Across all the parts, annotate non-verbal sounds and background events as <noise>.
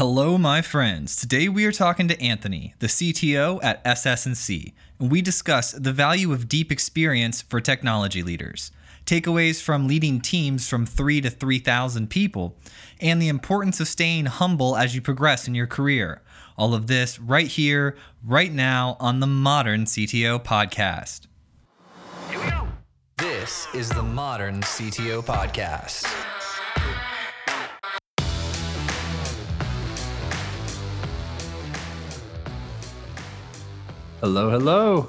Hello, my friends. Today we are talking to Anthony, the CTO at SS&C, and we discuss the value of deep experience for technology leaders, takeaways from leading teams from 3 to 3,000 people, and the importance of staying humble as you progress in your career. All of this right here, right now on the Modern CTO podcast. Here we go. This is the Modern CTO Podcast. Hello, hello.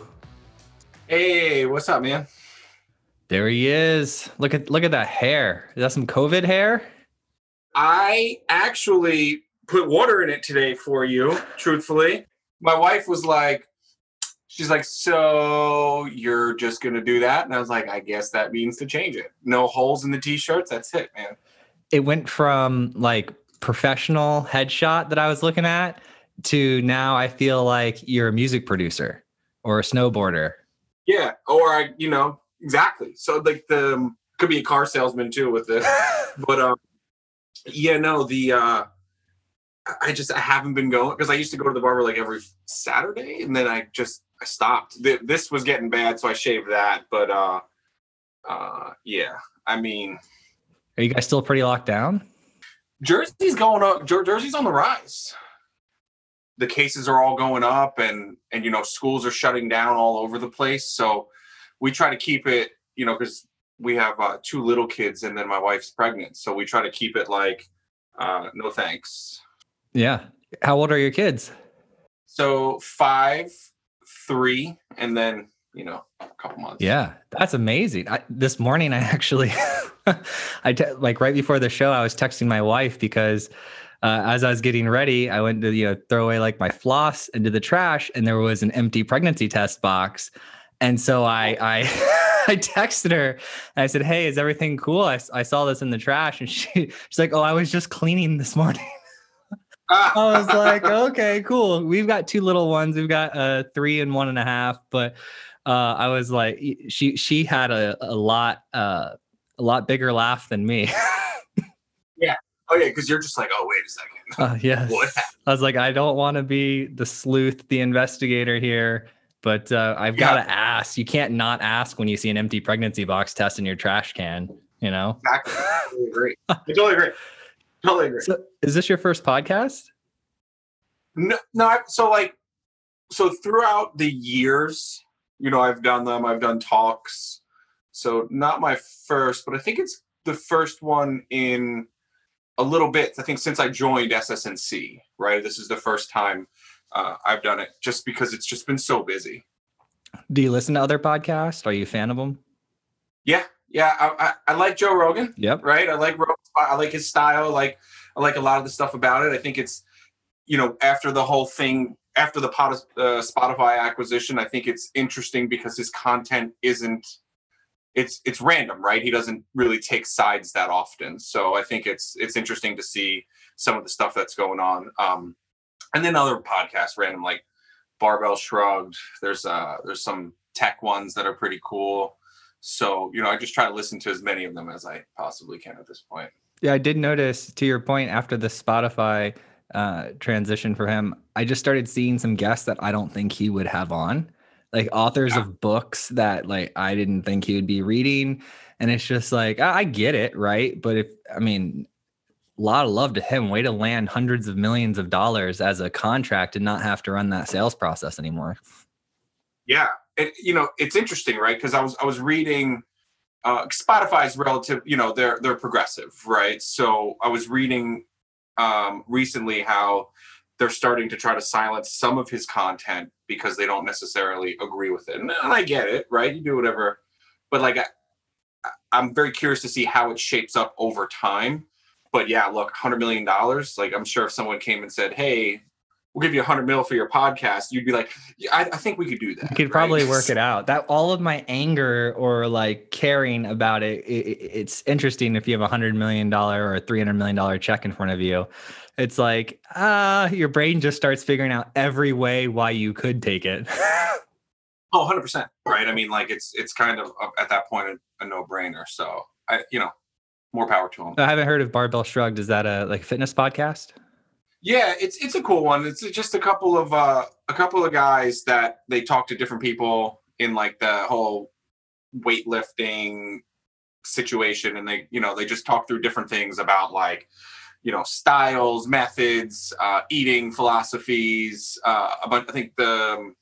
Hey, what's up, man? There he is. Look at look at that hair. Is that some COVID hair? I actually put water in it today for you, truthfully. My wife was like, she's like, so you're just gonna do that? And I was like, I guess that means to change it. No holes in the t-shirts. That's it, man. It went from like professional headshot that I was looking at to now I feel like you're a music producer or a snowboarder. Yeah. Or I, you know, exactly. So like the um, could be a car salesman too with this. <laughs> but um yeah, no, the uh I just I haven't been going because I used to go to the barber like every Saturday and then I just I stopped. This was getting bad, so I shaved that. But uh uh yeah, I mean Are you guys still pretty locked down? Jersey's going up Jersey's on the rise the cases are all going up and and you know schools are shutting down all over the place. So we try to keep it you know because we have uh, two little kids and then my wife's pregnant. So we try to keep it like uh, no thanks. Yeah. How old are your kids? So five three and then you know a couple months. Yeah. That's amazing. I, this morning i actually <laughs> i te- like right before the show i was texting my wife because uh, as I was getting ready, I went to you know throw away like my floss into the trash, and there was an empty pregnancy test box. And so I I <laughs> I texted her and I said, "Hey, is everything cool? I, I saw this in the trash." And she <laughs> she's like, "Oh, I was just cleaning this morning." <laughs> I was like, "Okay, cool. We've got two little ones. We've got uh three and one and a half." But uh, I was like, she she had a a lot uh a lot bigger laugh than me. yeah. Oh yeah, because you're just like, oh wait a second. Uh, <laughs> yes. what? I was like, I don't want to be the sleuth, the investigator here, but uh, I've yeah. got to ask. You can't not ask when you see an empty pregnancy box test in your trash can. You know. Exactly. I totally agree. <laughs> I totally agree. Totally agree. So, is this your first podcast? No, no. So like, so throughout the years, you know, I've done them. I've done talks. So not my first, but I think it's the first one in a little bit. I think since I joined SS&C, right? This is the first time uh, I've done it, just because it's just been so busy. Do you listen to other podcasts? Are you a fan of them? Yeah, yeah. I, I, I like Joe Rogan. Yep. Right. I like Rogan. I like his style. I like I like a lot of the stuff about it. I think it's you know after the whole thing after the uh, Spotify acquisition, I think it's interesting because his content isn't it's it's random, right? He doesn't really take sides that often. So I think it's it's interesting to see some of the stuff that's going on. Um, and then other podcasts, random like Barbell Shrugged. There's uh there's some tech ones that are pretty cool. So you know, I just try to listen to as many of them as I possibly can at this point. Yeah, I did notice to your point after the Spotify uh, transition for him, I just started seeing some guests that I don't think he would have on like authors yeah. of books that like I didn't think he would be reading. And it's just like, I, I get it, right? But if, I mean, a lot of love to him. Way to land hundreds of millions of dollars as a contract and not have to run that sales process anymore. Yeah. And, you know, it's interesting, right? Because I was, I was reading, uh, Spotify's relative, you know, they're, they're progressive, right? So I was reading um, recently how they're starting to try to silence some of his content because they don't necessarily agree with it. And, I get it, right? You do whatever, but like I, I'm very curious to see how it shapes up over time. But yeah, look, hundred million dollars. Like I'm sure if someone came and said, "Hey, we'll give you a hundred mil for your podcast," you'd be like, yeah, I, I, think we could do that." You could right? probably work it <laughs> out. That all of my anger or like caring about it, it it's interesting if you have a hundred million dollar or a three hundred million dollar check in front of you it's like ah, uh, your brain just starts figuring out every way why you could take it. <laughs> oh, 100 percent, right? I mean, like it's it's kind of at that point a, a no brainer. So I, you know, more power to them. I haven't heard of Barbell Shrugged. Is that a like a fitness podcast? Yeah, it's it's a cool one. It's just a couple of uh a couple of guys that they talk to different people in like the whole weightlifting situation and they you know they just talk through different things about like you know styles methods uh eating philosophies uh bunch, i think the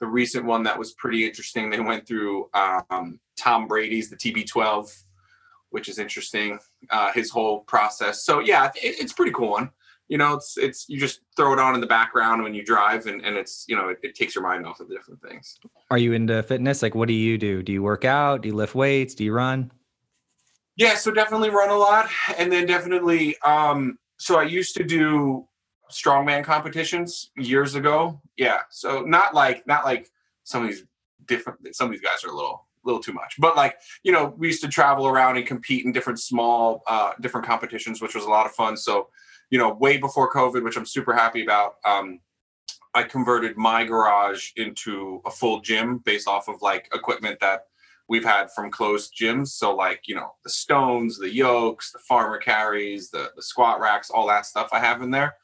the recent one that was pretty interesting they went through um tom brady's the tb12 which is interesting uh his whole process so yeah it, it's pretty cool one you know it's it's you just throw it on in the background when you drive and, and it's you know it, it takes your mind off of the different things Are you into fitness? Like, what do you do? Do you work out? Do you lift weights? Do you run? Yeah, so definitely run a lot, and then definitely. Um, so I used to do strongman competitions years ago. Yeah, so not like not like some of these different. Some of these guys are a little little too much, but like you know, we used to travel around and compete in different small, uh, different competitions, which was a lot of fun. So you know, way before COVID, which I'm super happy about. Um, I converted my garage into a full gym based off of like equipment that we've had from closed gyms. So like, you know, the stones, the yokes, the farmer carries, the, the squat racks, all that stuff I have in there.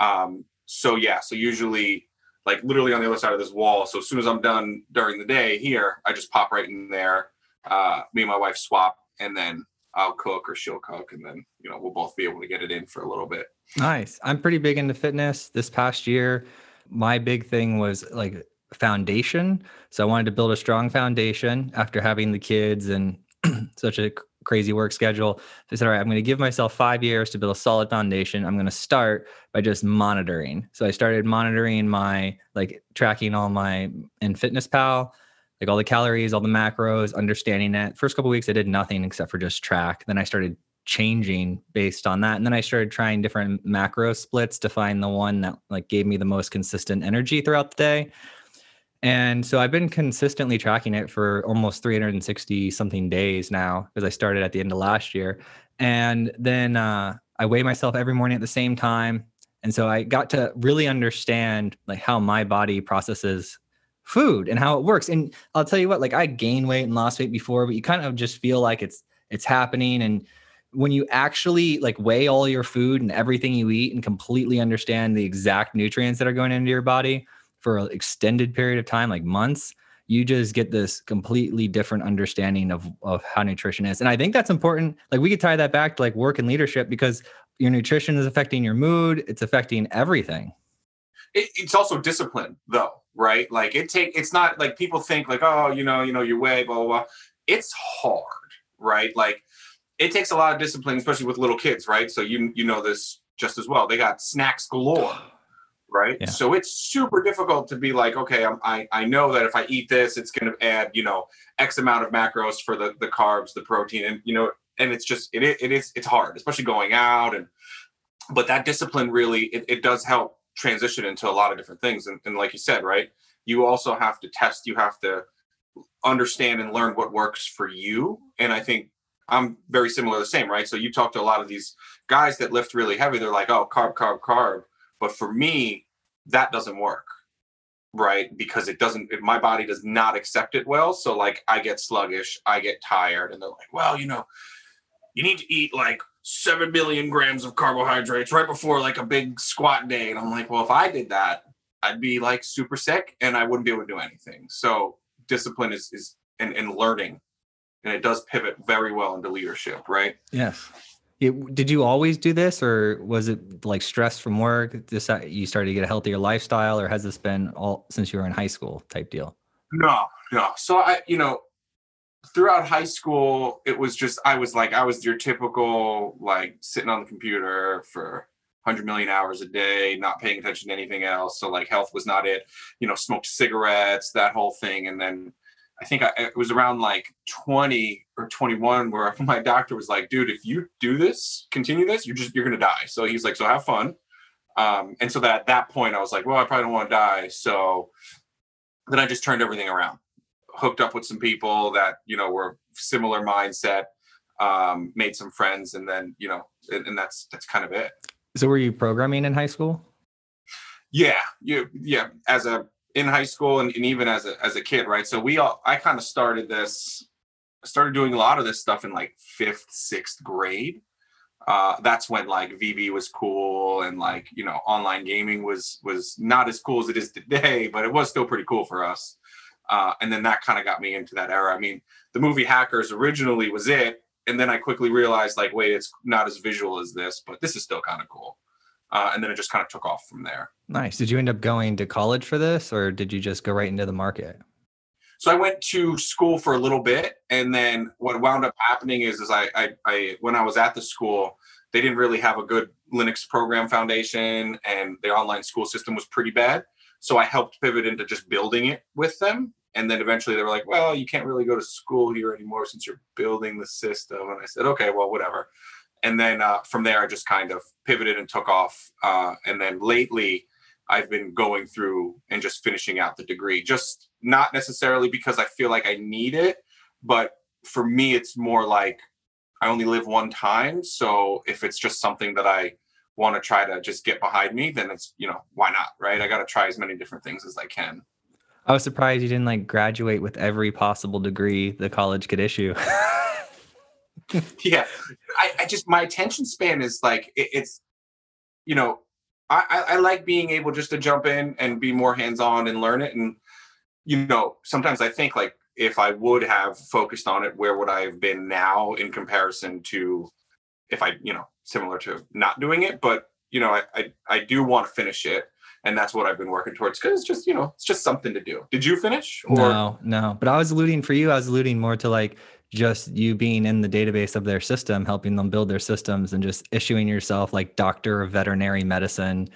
Um, so yeah, so usually like literally on the other side of this wall. So as soon as I'm done during the day here, I just pop right in there. Uh, me and my wife swap and then I'll cook or she'll cook and then, you know, we'll both be able to get it in for a little bit. Nice. I'm pretty big into fitness. This past year, my big thing was like foundation. So I wanted to build a strong foundation after having the kids and <clears throat> such a crazy work schedule. I said, all right, I'm going to give myself five years to build a solid foundation. I'm going to start by just monitoring. So I started monitoring my like tracking all my in Fitness Pal, like all the calories, all the macros, understanding that. First couple weeks, I did nothing except for just track. Then I started changing based on that and then i started trying different macro splits to find the one that like gave me the most consistent energy throughout the day and so I've been consistently tracking it for almost 360 something days now because I started at the end of last year. And then uh, I weigh myself every morning at the same time. And so I got to really understand like how my body processes food and how it works. And I'll tell you what, like I gained weight and lost weight before, but you kind of just feel like it's it's happening. And when you actually like weigh all your food and everything you eat and completely understand the exact nutrients that are going into your body, for an extended period of time, like months, you just get this completely different understanding of, of how nutrition is. And I think that's important. Like we could tie that back to like work and leadership because your nutrition is affecting your mood, it's affecting everything. it, it's also discipline though right? Like it take it's not like people think like oh you know you know your way blah blah blah. It's hard right? Like it takes a lot of discipline especially with little kids right? So you you know this just as well. They got snacks galore right? Yeah. so it's super difficult to be like okay I'm, i i know that if i eat this it's going to add you know x amount of macros for the the carbs the protein and you know and it's just it, it is it's hard especially going out and but that discipline really it, it does help transition into a lot of different things. And, and like you said right you also have to test you have to understand and learn what works for you. And i think i'm very similar the same right? So you talk to a lot of these guys that lift really heavy they're like oh carb carb carb. But for me that doesn't work right? Because it doesn't it, my body does not accept it well. So like i get sluggish i get tired and they're like well you know you need to eat like 7 billion grams of carbohydrates right before like a big squat day. And i'm like well if i did that i'd be like super sick and i wouldn't be able to do anything. So discipline is is and, and learning and it does pivot very well into leadership right? Yes. It, did you always do this or was it like stress from work? This you started to get a healthier lifestyle or has this been all since you were in high school type deal? No, no. So I, you know, throughout high school, it was just I was like I was your typical like sitting on the computer for 100 million hours a day, not paying attention to anything else. So like health was not it. You know, smoked cigarettes, that whole thing, and then I think I, it was around like 20 or 21 where <laughs> my doctor was like, "Dude, if you do this, continue this, you're just you're gonna die." So he's like, "So have fun." Um, and so that at that point, I was like, "Well, I probably don't want to die." So then I just turned everything around hooked up with some people that you know were similar mindset um made some friends and then you know and, and that's that's kind of it So were you programming in high school? yeah you yeah as a in high school and, and even as a as a kid right so we all i kind of started this started doing a lot of this stuff in like fifth sixth grade uh, that's when like VB was cool and like you know online gaming was was not as cool as it is today, but it was still pretty cool for us. Uh, and then that kind of got me into that era. I mean, the movie Hackers originally was it, and then I quickly realized like, wait, it's not as visual as this, but this is still kind of cool. Uh, and then it just kind of took off from there. Nice. Did you end up going to college for this, or did you just go right into the market? So I went to school for a little bit, and then what wound up happening is, is I, I, I when I was at the school, they didn't really have a good Linux program foundation, and the online school system was pretty bad. So I helped pivot into just building it with them, and then eventually they were like, "Well, you can't really go to school here anymore since you're building the system." And I said, "Okay, well, whatever." And then uh, from there, I just kind of pivoted and took off. Uh, and then lately, I've been going through and just finishing out the degree, just not necessarily because I feel like I need it, but for me, it's more like I only live one time. So if it's just something that I want to try to just get behind me, then it's, you know, why not? Right. I got to try as many different things as I can. I was surprised you didn't like graduate with every possible degree the college could issue. <laughs> <laughs> yeah. I, I, just, my attention span is like, it, it's, you know, I, I like being able just to jump in and be more hands-on and learn it. And you know, sometimes I think like if I would have focused on it, where would I have been now in comparison to if I, you know, similar to not doing it? But you know, I I, I do want to finish it, and that's what I've been working towards because it's just you know it's just something to do. Did you finish? Or? No, no. But I was alluding for you. I was alluding more to like just you being in the database of their system, helping them build their systems, and just issuing yourself like doctor of veterinary medicine.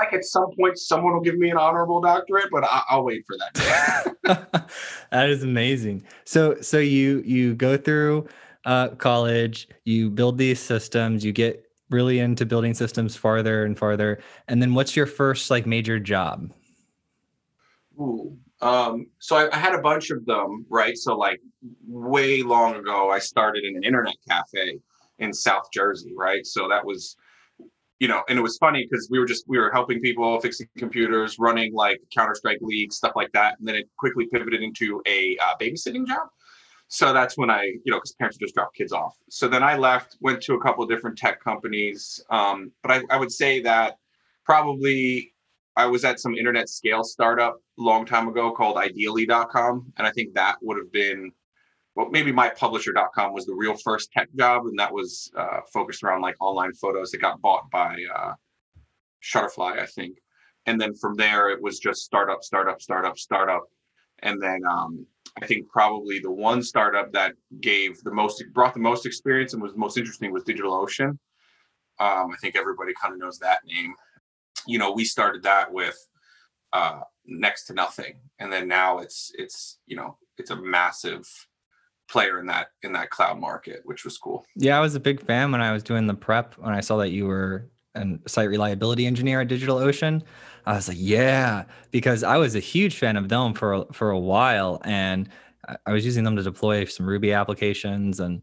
like at some point someone will give me an honorable doctorate, but I- will wait for that. <laughs> that is amazing. So, so you you go through uh, college, you build these systems, you get really into building systems farther and farther, and then what's your first like major job? Ooh, um, so I, I, had a bunch of them, right? So like way long ago, I started in an internet cafe in South Jersey, right? So that was, you know, and it was funny because we were just we were helping people fixing computers, running like Counter Strike League stuff like that, and then it quickly pivoted into a uh, babysitting job. So that's when I, you know, because parents just drop kids off. So then I left, went to a couple of different tech companies, um, but I, I would say that probably I was at some internet scale startup a long time ago called ideally.com. And I think that would have been, well, maybe mypublisher.com was the real first tech job. And that was uh, focused around like online photos that got bought by uh, Shutterfly, I think. And then from there, it was just startup, startup, startup, startup. And then um, I think probably the one startup that gave the most, brought the most experience and was most interesting was DigitalOcean. Um, I think everybody kind of knows that name you know, we started that with uh, next to nothing, and then now it's it's you know it's a massive player in that in that cloud market, which was cool. Yeah, I was a big fan when I was doing the prep when I saw that you were a site reliability engineer at DigitalOcean. I was like, yeah, because I was a huge fan of them for for a while, and I was using them to deploy some Ruby applications and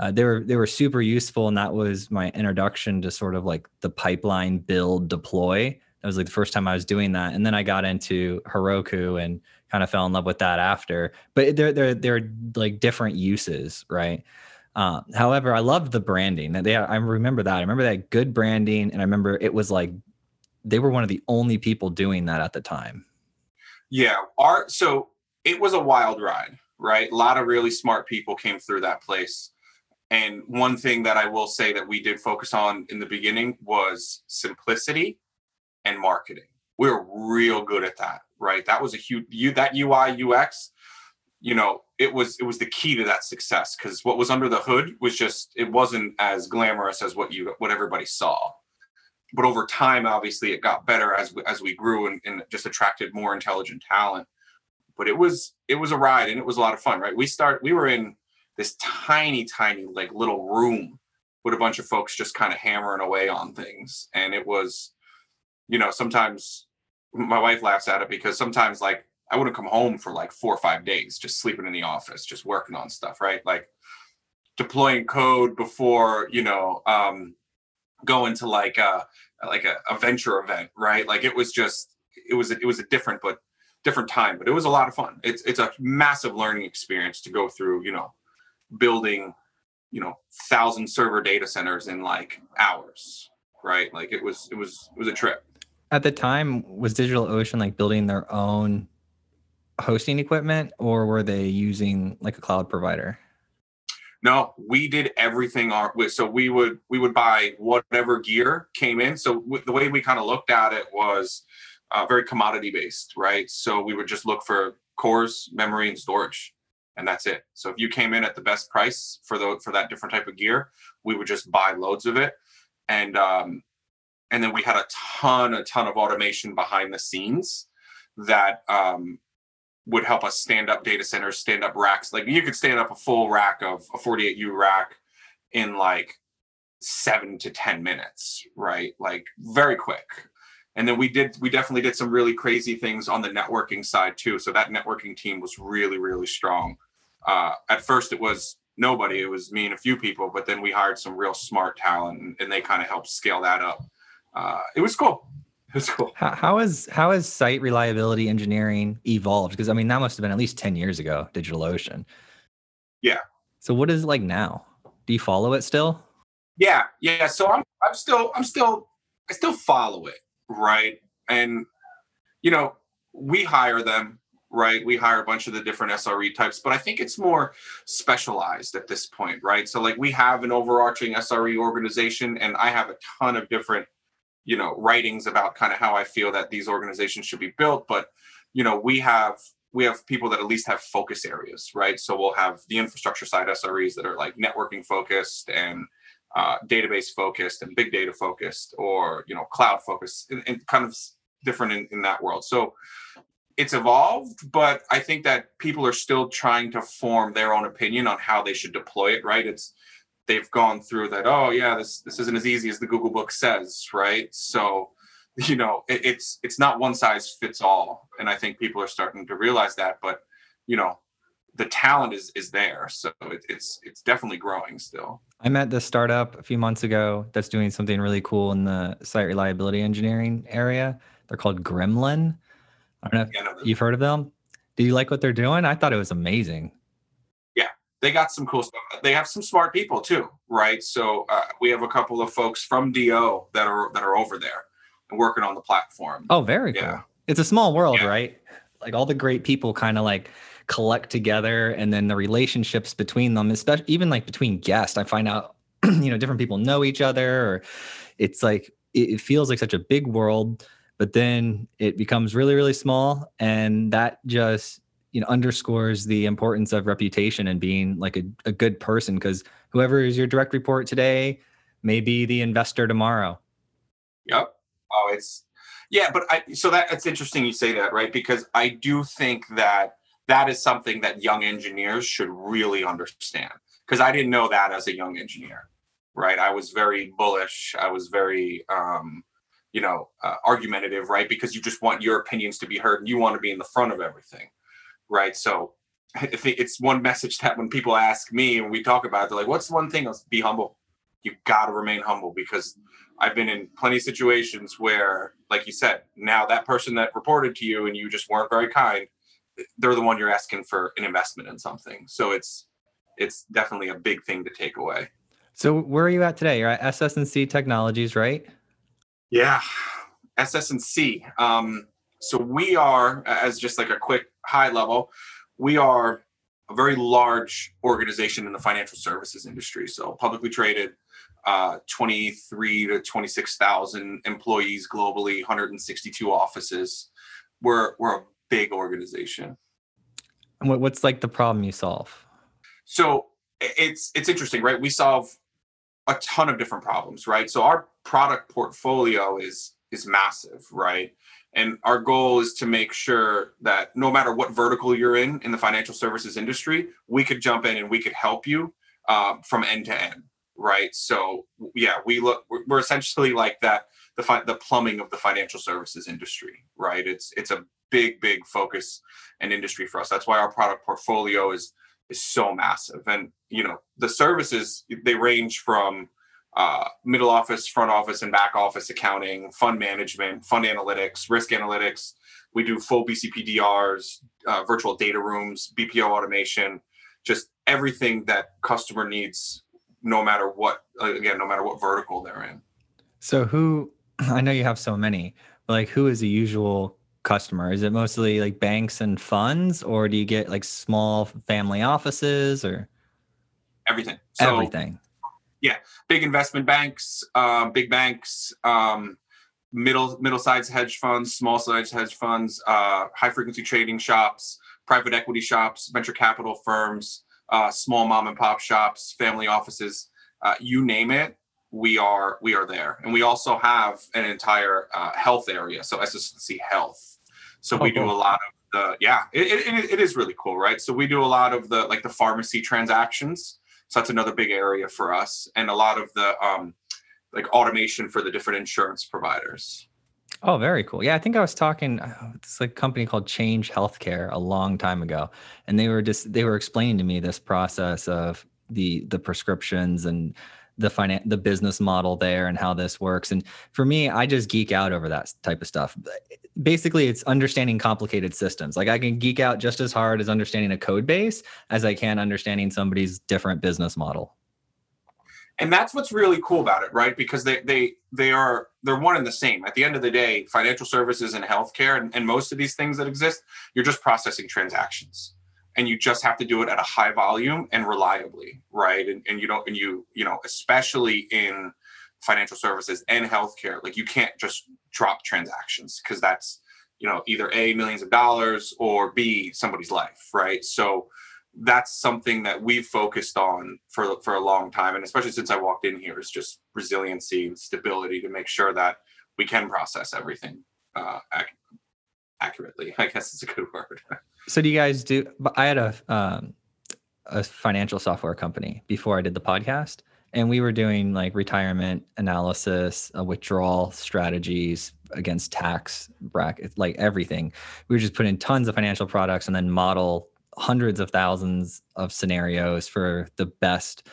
uh, they were they were super useful, and that was my introduction to sort of like the pipeline build deploy. That was like the first time I was doing that, and then I got into Heroku and kind of fell in love with that after. But they're they're they're like different uses, right? Uh, however, I love the branding. They I remember that. I remember that good branding, and I remember it was like they were one of the only people doing that at the time. Yeah, our so it was a wild ride, right? A lot of really smart people came through that place. And one thing that I will say that we did focus on in the beginning was simplicity and marketing. We're real good at that, right? That was a huge you that UI UX, you know, it was it was the key to that success because what was under the hood was just it wasn't as glamorous as what you what everybody saw. But over time, obviously, it got better as we, as we grew and, and just attracted more intelligent talent. But it was it was a ride and it was a lot of fun, right? We start we were in this tiny, tiny, like little room with a bunch of folks just kind of hammering away on things. And it was, you know, sometimes my wife laughs at it because sometimes like I wouldn't come home for like four or five days just sleeping in the office, just working on stuff, right? Like deploying code before, you know, um, going to like a like a, a venture event, right? Like it was just it was a, it was a different but different time, but it was a lot of fun. It's it's a massive learning experience to go through, you know, building, you know, thousand server data centers in like hours, right? Like it was, it was, it was a trip. At the time, was DigitalOcean like building their own hosting equipment or were they using like a cloud provider? No, we did everything our so we would we would buy whatever gear came in. So w- the way we kind of looked at it was uh, very commodity based, right? So we would just look for cores, memory, and storage, and that's it. So if you came in at the best price for the for that different type of gear, we would just buy loads of it, and um, and then we had a ton, a ton of automation behind the scenes that um, would help us stand up data centers, stand up racks. Like you could stand up a full rack of a 48U rack in like seven to 10 minutes, right? Like very quick. And then we did, we definitely did some really crazy things on the networking side too. So that networking team was really, really strong. Uh, at first, it was nobody, it was me and a few people, but then we hired some real smart talent and, and they kind of helped scale that up. Uh, it was cool. It's cool. How, how is how has site reliability engineering evolved? Because I mean, that must have been at least ten years ago. DigitalOcean. Yeah. So what is it like now? Do you follow it still? Yeah, yeah. So I'm I'm still I'm still I still follow it, right? And you know, we hire them, right? We hire a bunch of the different SRE types, but I think it's more specialized at this point, right? So like we have an overarching SRE organization and I have a ton of different you know writings about kind of how i feel that these organizations should be built but you know we have we have people that at least have focus areas right so we'll have the infrastructure side sres that are like networking focused and uh, database focused and big data focused or you know cloud focused and, and kind of different in, in that world so it's evolved but i think that people are still trying to form their own opinion on how they should deploy it right it's they've gone through that oh yeah this this isn't as easy as the google book says right so <laughs> you know it, it's it's not one size fits all and i think people are starting to realize that but you know the talent is is there so it, it's it's definitely growing still I met this startup a few months ago that's doing something really cool in the site reliability engineering area. They're called Gremlin. I don't know if yeah, no, you've heard of them. Do you like what they're doing? I thought it was amazing. Yeah, they got some cool stuff. They have some smart people too, right? So uh, we have a couple of folks from Do that are that are over there and working on the platform. Oh, very cool. It's a small world, Yeah. right? Like all the great people kind of like collect together and then the relationships between them, especially even like between guests. I find out, <clears throat> you know, different people know each other or it's like it, it feels like such a big world, but then it becomes really, really small. And that just, you know, underscores the importance of reputation and being like a, a good person because whoever is your direct report today may be the investor tomorrow. Yep. Oh, it's yeah, but I so that it's interesting you say that, right? Because I do think that that is something that young engineers should really understand. Because I didn't know that as a young engineer, right? I was very bullish. I was very, um, you know, uh, argumentative, right? Because you just want your opinions to be heard and you want to be in the front of everything, right? So <laughs> I think it's one message that when people ask me and we talk about it, they're like, "What's the one thing?" I was, "Be humble. You got to remain humble because I've been in plenty of situations where, like you said, now that person that reported to you and you just weren't very kind, they're the one you're asking for an investment in something. So it's it's definitely a big thing to take away. So where are you at today? You're at SS&C Technologies, right? Yeah, SS&C. Um, so we are, as just like a quick high level, we are a very large organization in the financial services industry. So publicly traded, uh, 23 to 26,000 employees globally, 162 offices. We're we're a big organization. And what, what's like the problem you solve? So it's it's interesting, right? We solve a ton of different problems, right? So our product portfolio is is massive, right? And our goal is to make sure that no matter what vertical you're in in the financial services industry, we could jump in and we could help you um, from end to end, right? So yeah, we look we're essentially like that the fi- the plumbing of the financial services industry, right? It's it's a big big focus and industry for us. That's why our product portfolio is is so massive. And you know, the services they range from uh, middle office, front office, and back office accounting, fund management, fund analytics, risk analytics. We do full BCPDRs, uh, virtual data rooms, BPO automation, just everything that customer needs, no matter what. Again, no matter what vertical they're in. So who? <clears throat> I know you have so many, but like who is the usual customer? Is it mostly like banks and funds, or do you get like small family offices or Everything. So, everything? Yeah, big investment banks, um, big banks, um, middle middle sized hedge funds, small sized hedge funds, uh, high frequency trading shops, private equity shops, venture capital firms, uh, small mom and pop shops, family offices, uh, you name it. We are we are there, and we also have an entire uh, health area. So SS&C Health. So Oh, we do cool. a lot of the yeah. It, it, it- is really cool, right? So we do a lot of the like the pharmacy transactions. So that's another big area for us, and a lot of the um, like automation for the different insurance providers. Oh, very cool. Yeah, I think I was talking. uh, It's like a company called Change Healthcare a long time ago, and they were just they were explaining to me this process of the the prescriptions and the finan- the business model there and how this works. And for me, I just geek out over that type of stuff. Basically, it's understanding complicated systems. Like I can geek out just as hard as understanding a code base as I can understanding somebody's different business model. and that's what's really cool about it right because they they they are they're one and the same at the end of the day financial services and healthcare and, and most of these things that exist you're just processing transactions and you just have to do it at a high volume and reliably right? And, and you don't and you you know especially in financial services and healthcare like you can't just drop transactions because that's you know either a millions of dollars or b somebody's life right? So that's something that we've focused on for for a long time and especially since i walked in here is just resiliency and stability to make sure that we can process everything uh accurately i guess it's a good word So do you guys do? I had a um, a financial software company before I did the podcast, and we were doing like retirement analysis, uh, withdrawal strategies against tax bracket, like everything. We were just putting tons of financial products and then model hundreds of thousands of scenarios for the best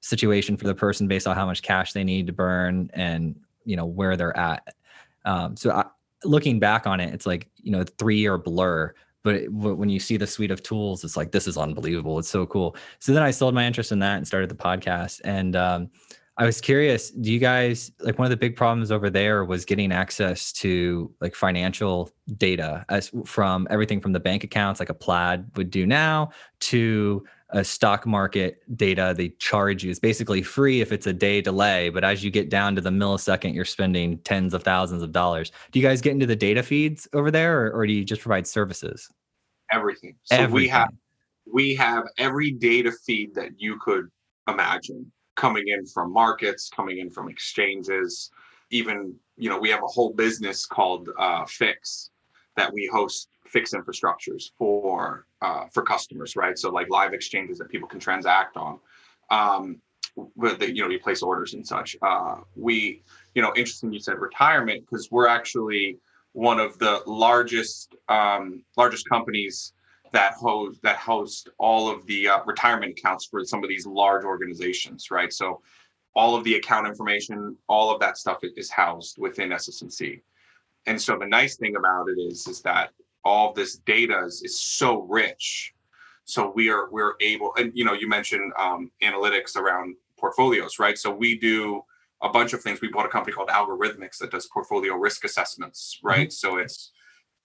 situation for the person based on how much cash they need to burn and you know where they're at. Um, so I, looking back on it, it's like you know three year blur but when you see the suite of tools it's like this is unbelievable. It's so cool. So then i sold my interest in that and started the podcast and um, i was curious do you guys like one of the big problems over there was getting access to like financial data as from everything from the bank accounts like a plaid would do now to a stock market data they charge you. It's basically free if it's a day delay but as you get down to the millisecond you're spending tens of thousands of dollars. Do you guys get into the data feeds over there or, or do you just provide services? Everything. So we have we have every data feed that you could imagine coming in from markets coming in from exchanges. Even you know we have a whole business called uh, fix that we host fix infrastructures for uh, for customers right so like live exchanges that people can transact on um you know you place orders and such uh we you know interesting you said retirement because we're actually one of the largest um largest companies that host that host all of the uh, retirement accounts for some of these large organizations, right? So all of the account information, all of that stuff is housed within SS&C. And so the nice thing about it is, is that all of this data is, is so rich. So we are we're able, and you know, you mentioned um, analytics around portfolios, right? So we do a bunch of things. We bought a company called Algorithmics that does portfolio risk assessments, right? So it's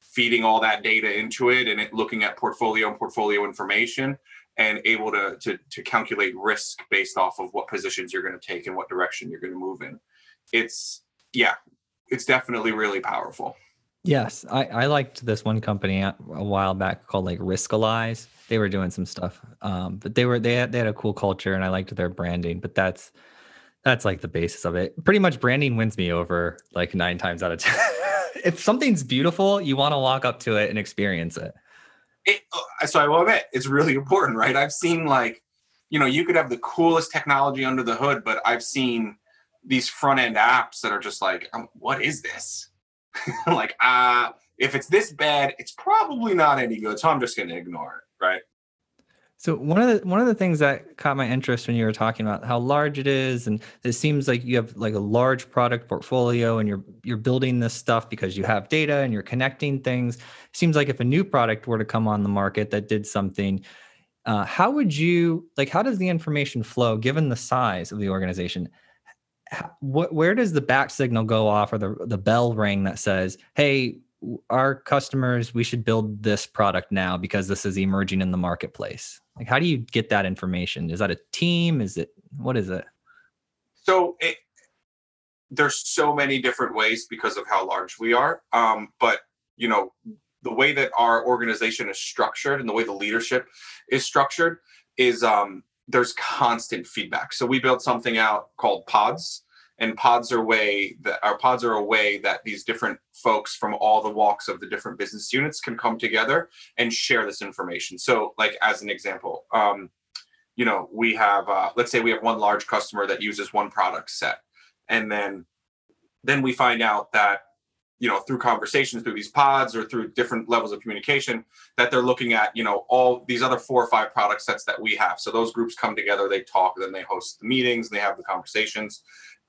feeding all that data into it and it looking at portfolio and portfolio information and able to to, to calculate risk based off of what positions you're going to take and what direction you're going to move in it's yeah it's definitely really powerful Yes, I, I liked this one company a while back called like Riskalyze. They were doing some stuff, um, but they were they had, they had a cool culture, and I liked their branding. But that's that's like the basis of it. Pretty much, branding wins me over like nine times out of <laughs> ten. if something's beautiful, you want to walk up to it and experience it. it, uh, so I will admit it's really <laughs> important, right? I've seen like, you know, you could have the coolest technology under the hood, but I've seen these front end apps that are just like, um, what is this? <laughs> like, uh, if it's this bad, it's probably not any good. So I'm just going to ignore it, right? So one of the one of the things that caught my interest when you were talking about how large it is, and it seems like you have like a large product portfolio, and you're you're building this stuff because you have data and you're connecting things. It seems like if a new product were to come on the market that did something, Uh, how would you like? How does the information flow given the size of the organization? Where does the back signal go off or the the bell ring that says, "Hey, our customers, we should build this product now because this is emerging in the marketplace." Like, how do you get that information? Is that a team? Is it what is it? So it, there's so many different ways because of how large we are. Um, but you know, the way that our organization is structured and the way the leadership is structured is um, there's constant feedback. So we built something out called pods, and pods are way that our pods are a way that these different folks from all the walks of the different business units can come together and share this information. So, like as an example, um, you know, we have uh, let's say we have one large customer that uses one product set, and then then we find out that you know through conversations through these pods or through different levels of communication that they're looking at you know all these other four or five product sets that we have. So those groups come together they talk then they host the meetings and they have the conversations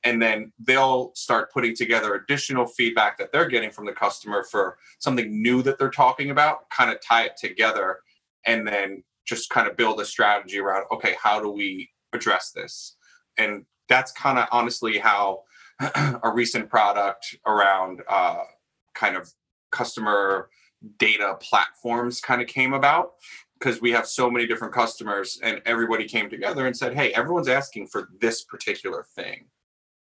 and then they'll start putting together additional feedback that they're getting from the customer for something new that they're talking about kind of tie it together and then just kind of build a strategy around okay how do we address this? And that's kind of honestly how a recent product around uh, kind of customer data platforms kind of came about because we have so many different customers and everybody came together and said hey everyone's asking for this particular thing.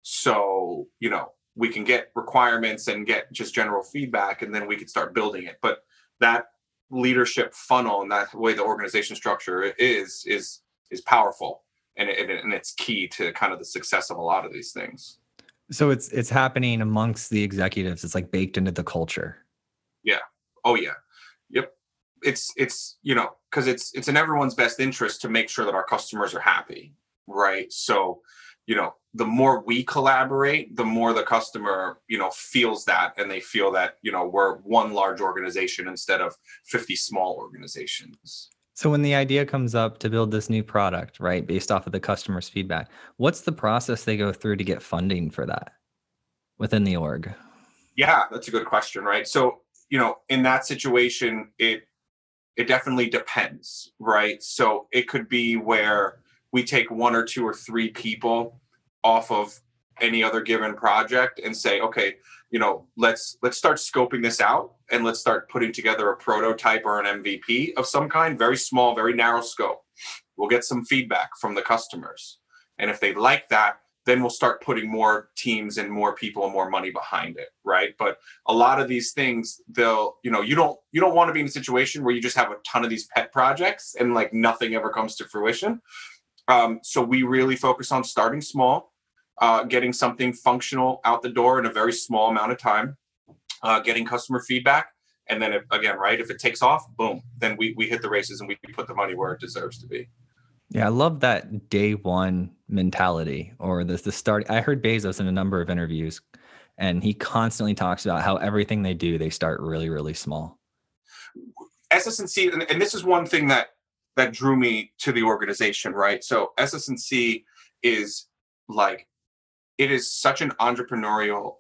So you know we can get requirements and get just general feedback and then we can start building it. But that leadership funnel and that way the organization structure is is is powerful and, it, and it's key to kind of the success of a lot of these things so it's it's happening amongst the executives. It's like baked into the culture. Yeah. Oh yeah. Yep. It's it's you know because it's it's in everyone's best interest to make sure that our customers are happy, right? So you know the more we collaborate the more the customer you know feels that and they feel that you know we're one large organization instead of 50 small organizations so when the idea comes up to build this new product, right, based off of the customer's feedback, what's the process they go through to get funding for that within the org? Yeah, that's a good question, right? So, you know, in that situation, it it definitely depends, right? So it could be where we take one or two or three people off of any other given project and say, okay, you know, let's let's start scoping this out and let's start putting together a prototype or an MVP of some kind, very small, very narrow scope. We'll get some feedback from the customers. And if they like that, then we'll start putting more teams and more people and more money behind it, right? But a lot of these things, they'll, you know, you don't you don't want to be in a situation where you just have a ton of these pet projects and like nothing ever comes to fruition. Um, so we really focus on starting small, uh, getting something functional out the door in a very small amount of time, uh, getting customer feedback, and then if, again, right, if it takes off, boom, then we we hit the races and we put the money where it deserves to be. Yeah, I love that day one mentality or the the start. I heard Bezos in a number of interviews, and he constantly talks about how everything they do, they start really, really small. SS&C, and, and this is one thing that that drew me to the organization, right? So SS&C is like it is such an entrepreneurial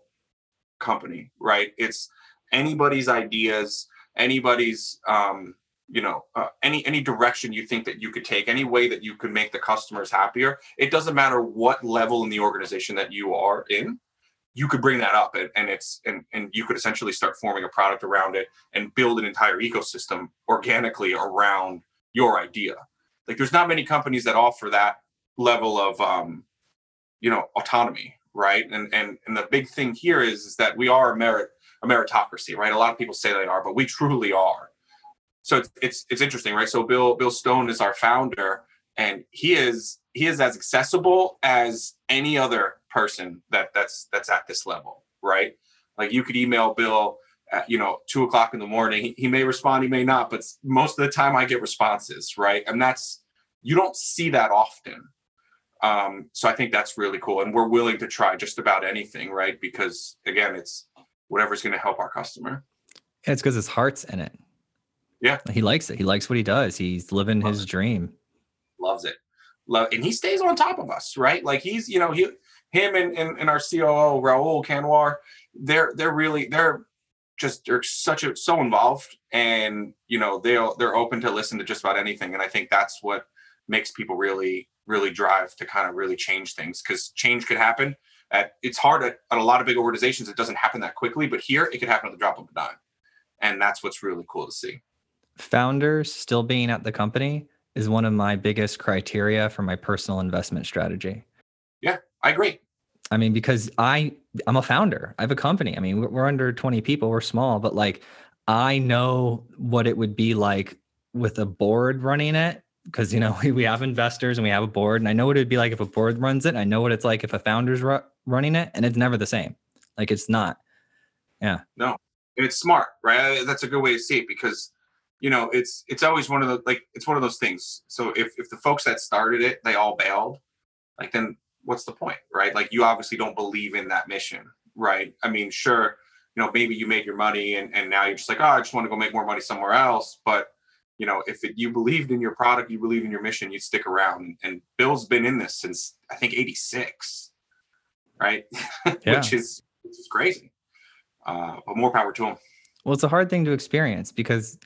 company, right? It's anybody's ideas, anybody's um, you know uh, any any direction you think that you could take any way that you could make the customers happier it doesn't matter what level in the organization that you are in you could bring that up and, and it's and, and you could essentially start forming a product around it and build an entire ecosystem organically around your idea like there's not many companies that offer that level of um, you know autonomy right? And and and the big thing here is, is that we are a merit a meritocracy right? A lot of people say they are but we truly are. So it's it's, it's interesting right? So bill bill stone is our founder and he is he is as accessible as any other person that that's that's at this level right? Like you could email bill at, you know two o'clock in the morning. He, he may respond he may not but most of the time i get responses right? And that's you don't see that often um, so I think that's really cool. And we're willing to try just about anything, right? Because again, it's whatever's going to help our customer. Yeah, it's because his heart's in it. Yeah. He likes it. He likes what he does. He's living Loves his it. dream. Loves it. Love, and he stays on top of us, right? Like he's, you know, he, him and, and, and our COO Rahul Kanwar, they're they're really they're just they're such a so involved and you know they'll they're open to listen to just about anything and i think that's what makes people really really drive to kind of really change things because change could happen at it's hard at, at a lot of big organizations it doesn't happen that quickly but here it could happen at the drop of a dime and that's what's really cool to see Founders still being at the company is one of my biggest criteria for my personal investment strategy. Yeah, I agree I mean, because I I'm a founder. I have a company. I mean, we're, we're under 20 people. We're small, but like I know what it would be like with a board running it because you know <laughs> we, we have investors and we have a board and I know what it'd be like if a board runs it. I know what it's like if a founder's ru- running it and it's never the same. Like it's not. Yeah. No. It's smart right that's a good way to see it because you know it's it's always one of the like it's one of those things so if if the folks that started it they all bailed like then what's the point right like you obviously don't believe in that mission right i mean sure you know maybe you made your money and and now you're just like oh i just want to go make more money somewhere else but you know if it, you believed in your product you believe in your mission you'd stick around. And bill's been in this since i think 86 right? <laughs> Yeah. which is which is crazy. Uh but more power to him. Well, it's a hard thing to experience because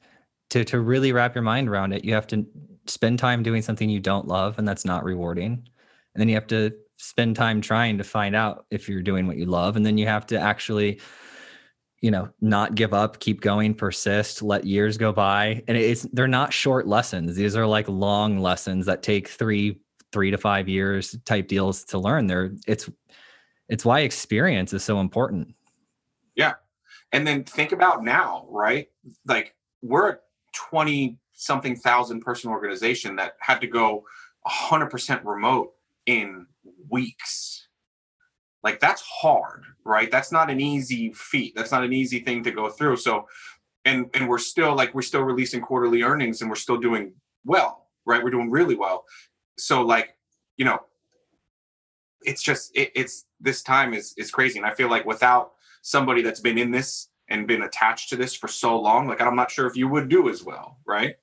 to to really wrap your mind around it, you have to spend time doing something you don't love and that's not rewarding. And then you have to spend time trying to find out if you're doing what you love. And then you have to actually you know, not give up, keep going, persist, let years go by. And it's they're not short lessons. These are like long lessons that take 3 3 to 5 years type deals to learn. They're it's it's why experience is so important. Yeah. And then think about now, right? Like we're a 20 something thousand person organization that had to go 100% remote in weeks. Like that's hard, right? That's not an easy feat. That's not an easy thing to go through. So and and we're still like we're still releasing quarterly earnings and we're still doing well, right? We're doing really well. So like, you know, it's just it, it's this time is is crazy and I feel like without somebody that's been in this and been attached to this for so long, like I'm not sure if you would do as well, right?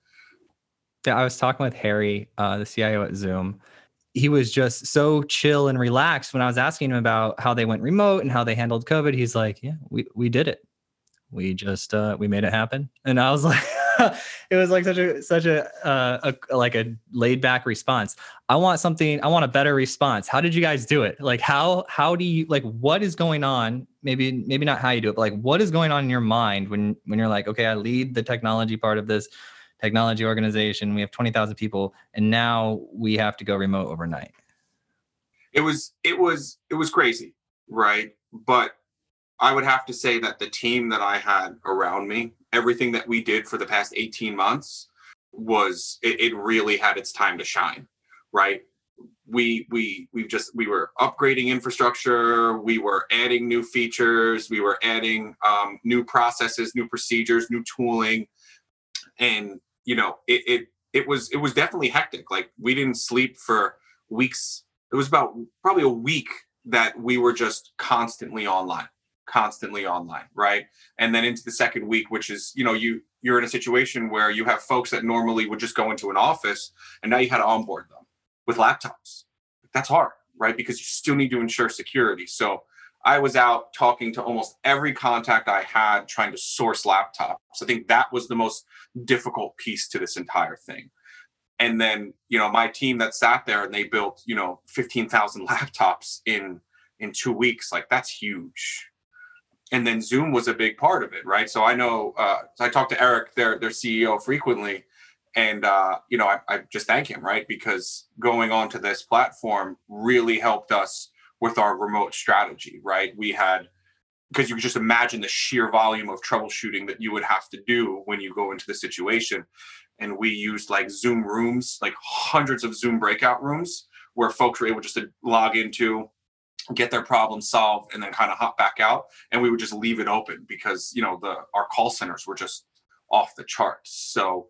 Yeah, I was talking with Harry, uh, the CIO at Zoom. He was just so chill and relaxed when I was asking him about how they went remote and how they handled COVID. He's like, "Yeah, we we did it. We just uh, we made it happen." And I was <laughs> like, it was like such a such a, uh, a like a laid back response. I want something. I want a better response. How did you guys do it? Like how how do you like what is going on? Maybe maybe not how you do it, but like what is going on in your mind when when you're like, okay, I lead the technology part of this technology organization. We have 20,000 people and now we have to go remote overnight. it was it was it was crazy right but i would have to say that the team that i had around me everything that we did for the past 18 months was it, it really had its time to shine right we we we just we were upgrading infrastructure we were adding new features we were adding um, new processes new procedures new tooling and you know it, it it was it was definitely hectic. Like we didn't sleep for weeks. It was about probably a week that we were just constantly online constantly online right? And then into the second week which is you know you you're in a situation where you have folks that normally would just go into an office and now you had to onboard them with laptops. That's hard right? Because you still need to ensure security. So i was out talking to almost every contact i had trying to source laptops. I think that was the most difficult piece to this entire thing. And then you know my team that sat there and they built you know 15,000 <laughs> laptops in in 2 weeks like that's huge. And then zoom was a big part of it right? So i know uh i talk to eric their their ceo frequently. And uh you know I, I just thank him right? Because going on to this platform really helped us with our remote strategy right? We had because you could just imagine the sheer volume of troubleshooting that you would have to do when you go into the situation. And we used like zoom rooms like hundreds of zoom breakout rooms where folks were able just to log into get their problem solved and then kind of hop back out. And we would just leave it open because you know the our call centers were just off the charts. So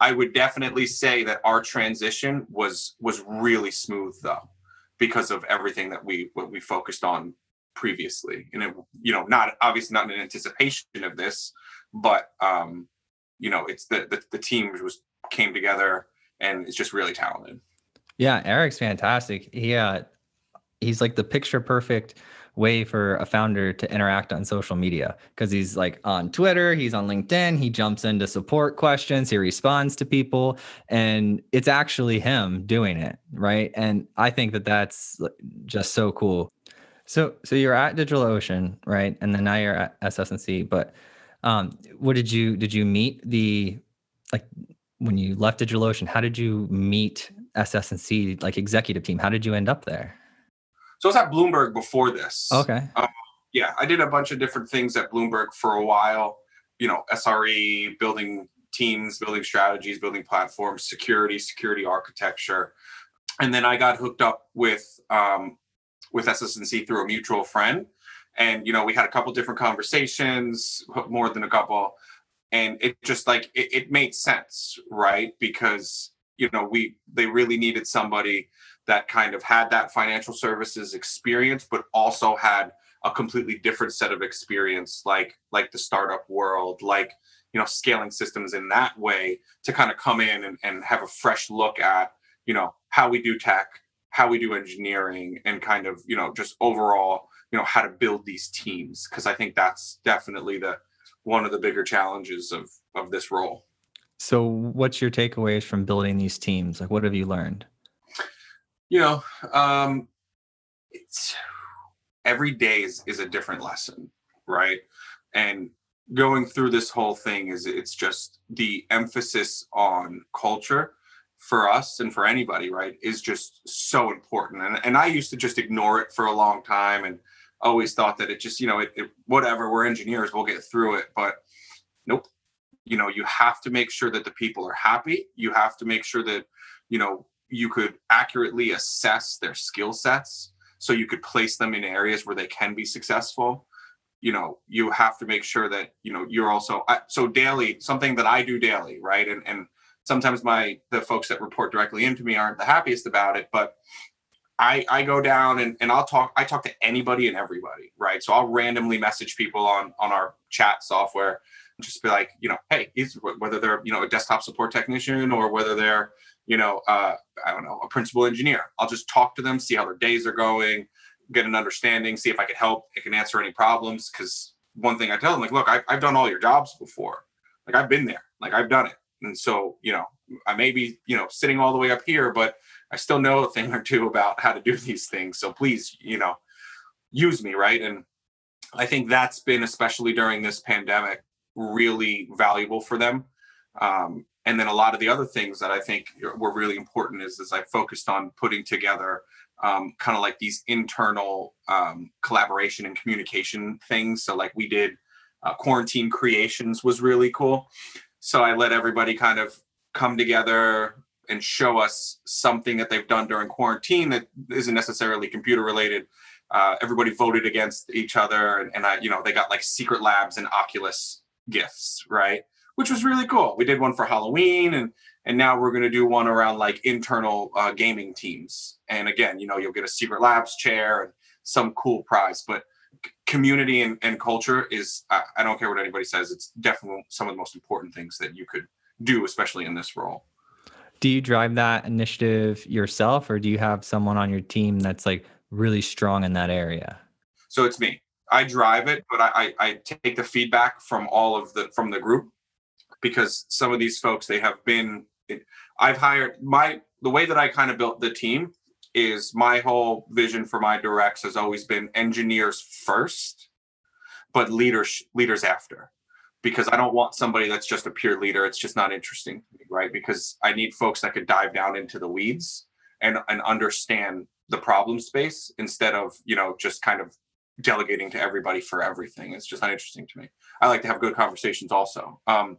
i would definitely say that our transition was was really smooth though because of everything that we what we focused on previously and it you know not obviously not in anticipation of this but um you know it's the the, the team was came together and it's just really talented Yeah, Eric's fantastic. He uh he's like the picture perfect way for a founder to interact on social media because he's like on Twitter, he's on LinkedIn, he jumps into support questions, he responds to people, and it's actually him doing it, right? And I think that that's just so cool. So, so you're at DigitalOcean, right? And then now you're at SS&C. But um, what did you did you meet the like when you left DigitalOcean? How did you meet SS&C like executive team? How did you end up there? So I was at Bloomberg before this. Okay. Um, yeah, I did a bunch of different things at Bloomberg for a while. You know, SRE, building teams, building strategies, building platforms, security, security architecture, and then I got hooked up with um, with SS&C through a mutual friend, and you know we had a couple different conversations, more than a couple, and it just like it, it made sense, right? Because you know we they really needed somebody that kind of had that financial services experience, but also had a completely different set of experience, like like the startup world, like you know scaling systems in that way to kind of come in and, and have a fresh look at you know how we do tech, how we do engineering, and kind of you know just overall you know how to build these teams because I think that's definitely the one of the bigger challenges of of this role. So, what's your takeaways from building these teams? Like, what have you learned? You know, um, it's every day is is a different lesson, right? And going through this whole thing is it's just the emphasis on culture for us and for anybody, right, is just so important. And and I used to just ignore it for a long time and always thought that it just, you know, it, it whatever, we're engineers, we'll get through it. But nope. You know, you have to make sure that the people are happy. You have to make sure that, you know, you could accurately assess their skill sets so you could place them in areas where they can be successful. You know you have to make sure that you know you're also so daily something that i do daily right? And and sometimes my the folks that report directly into me aren't the happiest about it but i i go down and, and i'll talk i talk to anybody and everybody right? So i'll randomly message people on on our chat software and just be like you know hey whether they're you know a desktop support technician or whether they're you know, uh, I don't know, a principal engineer. I'll just talk to them, see how their days are going, get an understanding, see if I can help, I can answer any problems. Because one thing I tell them, like, look, I've, I've done all your jobs before. Like, I've been there, like, I've done it. And so, you know, I may be, you know, sitting all the way up here, but I still know a thing <laughs> or two about how to do these things. So please, you know, use me, right? And I think that's been, especially during this pandemic, really valuable for them. Um, and then a lot of the other things that I think were really important is as I focused on putting together um, kind of like these internal um, collaboration and communication things. So like we did uh, quarantine creations was really cool. So I let everybody kind of come together and show us something that they've done during quarantine that isn't necessarily computer related. Uh, everybody voted against each other, and, and I, you know, they got like secret labs and Oculus gifts, right? Which was really cool. We did one for Halloween, and and now we're going to do one around like internal uh, gaming teams. And again, you know, you'll get a Secret Labs chair and some cool prize. But community and, and culture is I, I don't care what anybody says. It's definitely some of the most important things that you could do, especially in this role. Do you drive that initiative yourself, or do you have someone on your team that's like really strong in that area? So it's me. I drive it, but I, I, I take the feedback from all of the from the group because some of these folks they have been i've hired my the way that i kind of built the team is my whole vision for my directs has always been engineers first but leaders leaders after. Because i don't want somebody that's just a pure leader it's just not interesting to me right? Because i need folks that could dive down into the weeds and and understand the problem space instead of you know just kind of delegating to everybody for everything. It's just not interesting to me. I like to have good conversations also. Um,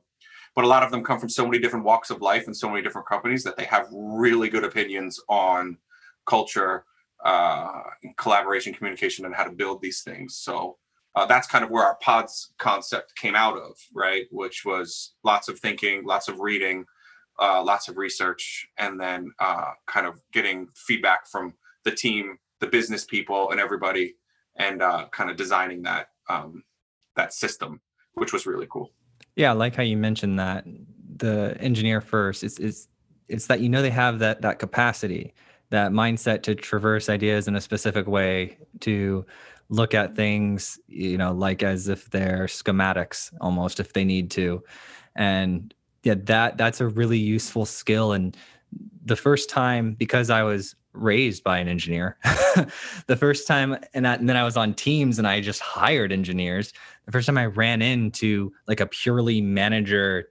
but a lot of them come from so many different walks of life and so many different companies that they have really good opinions on culture uh, collaboration communication and how to build these things. So uh, that's kind of where our pods concept came out of right? Which was lots of thinking lots of reading uh, lots of research and then uh, kind of getting feedback from the team the business people and everybody and uh, kind of designing that um, that system which was really cool yeah, I like how you mentioned that the engineer first. It's it's it's that you know they have that that capacity, that mindset to traverse ideas in a specific way, to look at things, you know, like as if they're schematics almost if they need to. And yeah, that that's a really useful skill. And the first time, because I was raised by an engineer, <laughs> the first time, and, and then I was on teams and I just hired engineers. The first time I ran into like a purely manager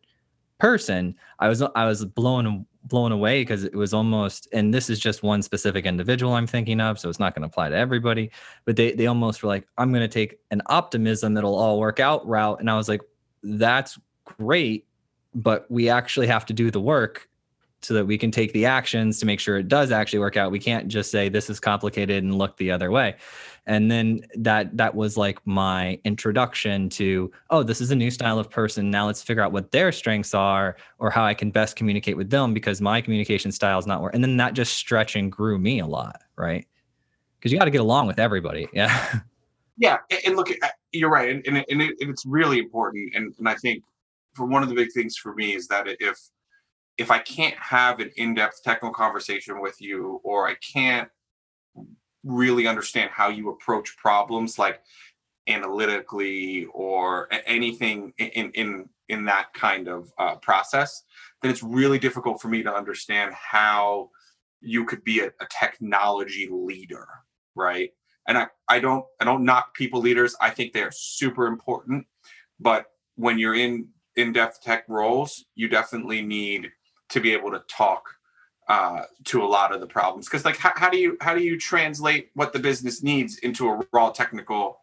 person, I was I was blown blown away because it was almost and this is just one specific individual i'm thinking of so it's not going to apply to everybody but they they almost were like i'm going to take an optimism that'll all work out route and i was like that's great but we actually have to do the work so that we can take the actions to make sure it does actually work out. We can't just say this is complicated and look the other way. And then that that was like my introduction to oh this is a new style of person. Now let's figure out what their strengths are or how i can best communicate with them because my communication style is not working. and then that just stretch and grew me a lot right? Because you got to get along with everybody <laughs> yeah. Yeah and look you're right and, and, and, it's really important and, and i think for one of the big things for me is that if if i can't have an in-depth technical conversation with you or i can't really understand how you approach problems like analytically or anything in in in that kind of uh, process then it's really difficult for me to understand how you could be a, a technology leader right? And i i don't i don't knock people leaders. I think they're super important. But when you're in in-depth tech roles you definitely need to be able to talk uh, to a lot of the problems. Because like how, how, do you how do you translate what the business needs into a raw technical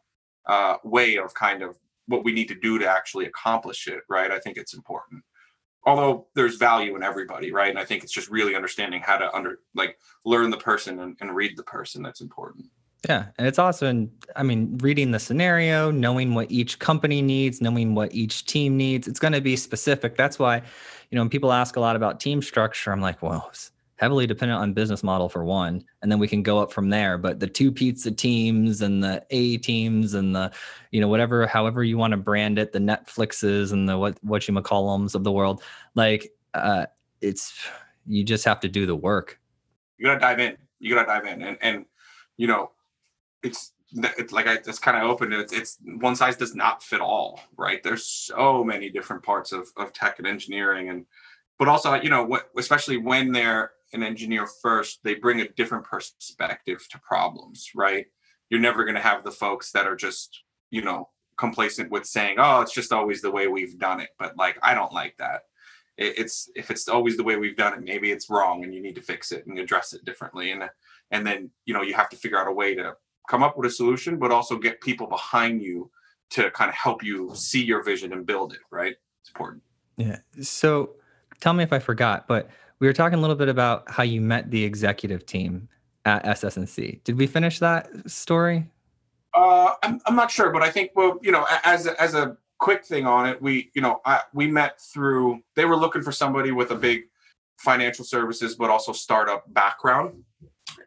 uh, way of kind of what we need to do to actually accomplish it right? I think it's important. Although there's value in everybody right? And i think it's just really understanding how to under like learn the person and, and read the person that's important yeah and it's also i mean reading the scenario knowing what each company needs knowing what each team needs it's going to be specific. That's why you know when people ask a lot about team structure i'm like well it's heavily dependent on business model for one and then we can go up from there. But the two pizza teams and the a teams and the you know whatever however you want to brand it the netflixes and the what what you mccollums of the world like uh it's you just have to do the work. You gotta dive in. You gotta dive in. And and you know it's it's like I it's kind of open. It's, it's one size does not fit all, right? There's so many different parts of, of tech and engineering, and but also you know what, especially when they're an engineer first, they bring a different perspective to problems, right? You're never going to have the folks that are just, you know, complacent with saying, "Oh, it's just always the way we've done it." But like, I don't like that. It's if it's always the way we've done it, maybe it's wrong, and you need to fix it and address it differently. And and then you know you have to figure out a way to come up with a solution, but also get people behind you to kind of help you see your vision and build it. Right? It's important. Yeah. So tell me if I forgot, but we were talking a little bit about how you met the executive team at SS&C. Did we finish that story? Uh, I'm, I'm not sure, but I think well, you know, as a, as a quick thing on it, we you know I, we met through. They were looking for somebody with a big financial services, but also startup background,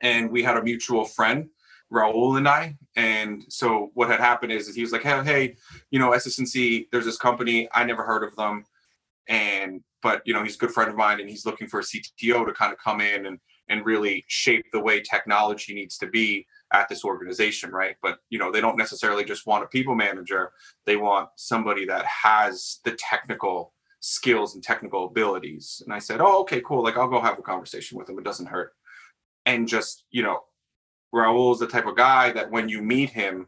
and we had a mutual friend, Rahul and I. And so what had happened is, is he was like, hey, hey, you know, SS&C, there's this company I never heard of them, and but you know he's a good friend of mine and he's looking for a cto to kind of come in and and really shape the way technology needs to be at this organization right but you know they don't necessarily just want a people manager they want somebody that has the technical skills and technical abilities and i said oh okay cool like i'll go have a conversation with him it doesn't hurt and just you know rahul is the type of guy that when you meet him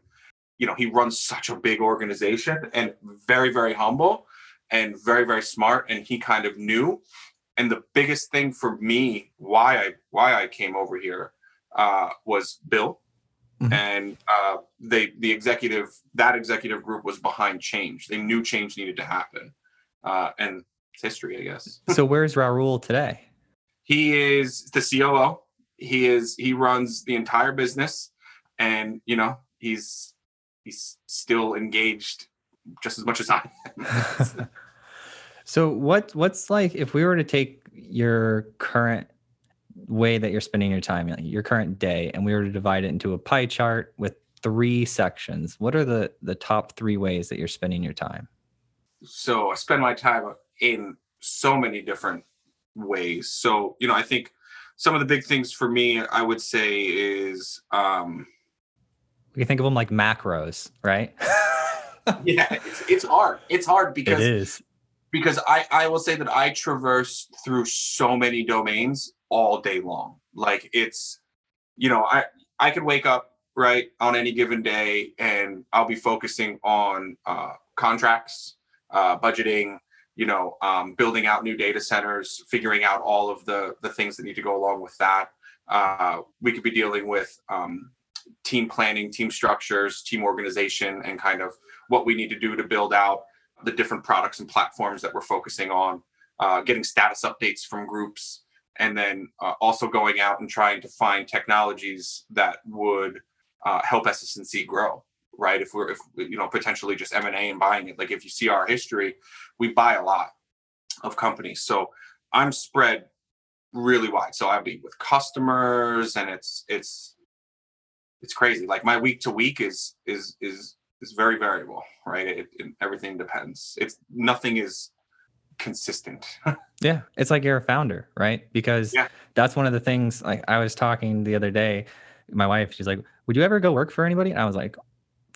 you know he runs such a big organization and very very humble and very very smart and he kind of knew. And the biggest thing for me why i why i came over here uh, was bill. Mm-hmm. and uh, they the executive that executive group was behind change. They knew change needed to happen uh, and it's history i guess. So where's rahul today? He is the coo he is he runs the entire business and you know he's he's still engaged just as much as I am. <laughs> so what what's like if we were to take your current way that you're spending your time, your current day, and we were to divide it into a pie chart with three sections, what are the the top three ways that you're spending your time? So I spend my time in so many different ways. So, you know, I think some of the big things for me, I would say is um we can think of them like macros, right? <laughs> yeah, it's, it's hard. It's hard because it is. because I I will say that I traverse through so many domains all day long. Like it's you know, I I could wake up right on any given day and I'll be focusing on uh, contracts, uh, budgeting, you know, um, building out new data centers, figuring out all of the the things that need to go along with that. Uh, we could be dealing with um, team planning, team structures, team organization, and kind of what we need to do to build out the different products and platforms that we're focusing on, uh, getting status updates from groups, and then uh, also going out and trying to find technologies that would uh, help SS&C grow. Right? If we're if you know potentially just M and A and buying it. Like if you see our history, we buy a lot of companies. So I'm spread really wide. So I'll be with customers, and it's it's it's crazy. Like my week to week is is is is very variable, right? It, it, everything depends. It's nothing is consistent. <laughs> Yeah, it's like you're a founder, right? Because Yeah. that's one of the things. Like I was talking the other day, my wife, she's like, "Would you ever go work for anybody?" And I was like,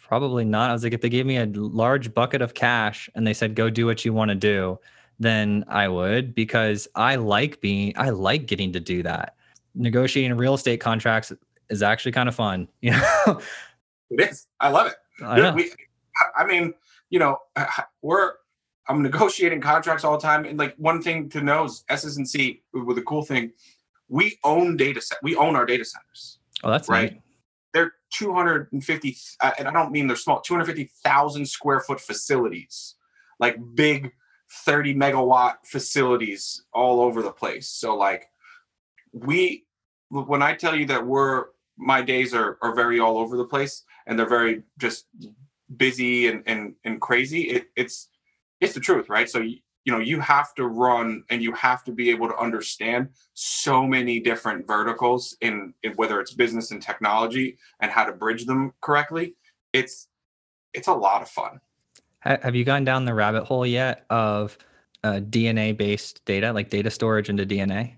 "Probably not." I was like, "If they gave me a large bucket of cash and they said go do what you want to do, then I would because I like being, I like getting to do that. Negotiating real estate contracts is actually kind of fun, <laughs> you know." it is. I love it. I know. We, I mean, you know, we're I'm negotiating contracts all the time, and like one thing to know is SS&C. With a cool thing, we own data set. We own our data centers. oh, that's right. neat. They're 250, uh, and I don't mean they're small. 250,000 square foot facilities, like big 30 megawatt facilities all over the place. So like, we when I tell you that we're my days are are very all over the place and they're very just busy and and and crazy. It, it's it's the truth, right? So you, know you have to run and you have to be able to understand so many different verticals in, in whether it's business and technology and how to bridge them correctly. It's it's a lot of fun. Have you gone down the rabbit hole yet of uh, DNA based data, like data storage into DNA?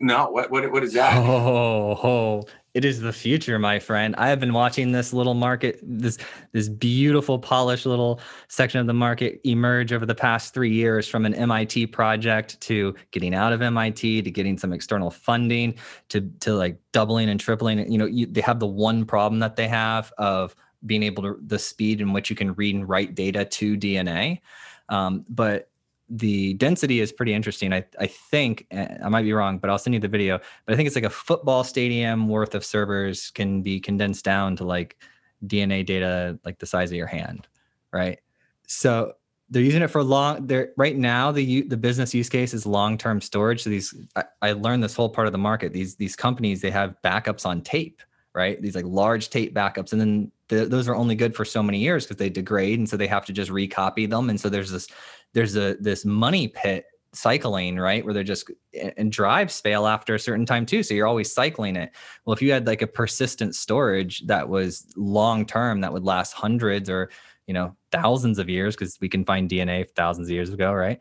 No, what what what is that? Oh, oh, it is the future, my friend. I have been watching this little market, this this beautiful, polished little section of the market emerge over the past three years from an MIT project to getting out of MIT to getting some external funding to to like doubling and tripling. You know, you, they have the one problem that they have of being able to the speed in which you can read and write data to DNA. Um, but the density is pretty interesting. I, I think eh, I might be wrong, but I'll send you the video. But I think it's like a football stadium worth of servers can be condensed down to like DNA data like the size of your hand, right? So they're using it for long. They're right now the the business use case is long term storage. So these I, I learned this whole part of the market. These these companies they have backups on tape, right? These like large tape backups, and then th- those are only good for so many years because they degrade, and so they have to just recopy them. And so there's this there's a this money pit cycling right where they're just and drives fail after a certain time too so you're always cycling it. Well if you had like a persistent storage that was long term that would last hundreds or you know thousands of years because we can find dna thousands of years ago right?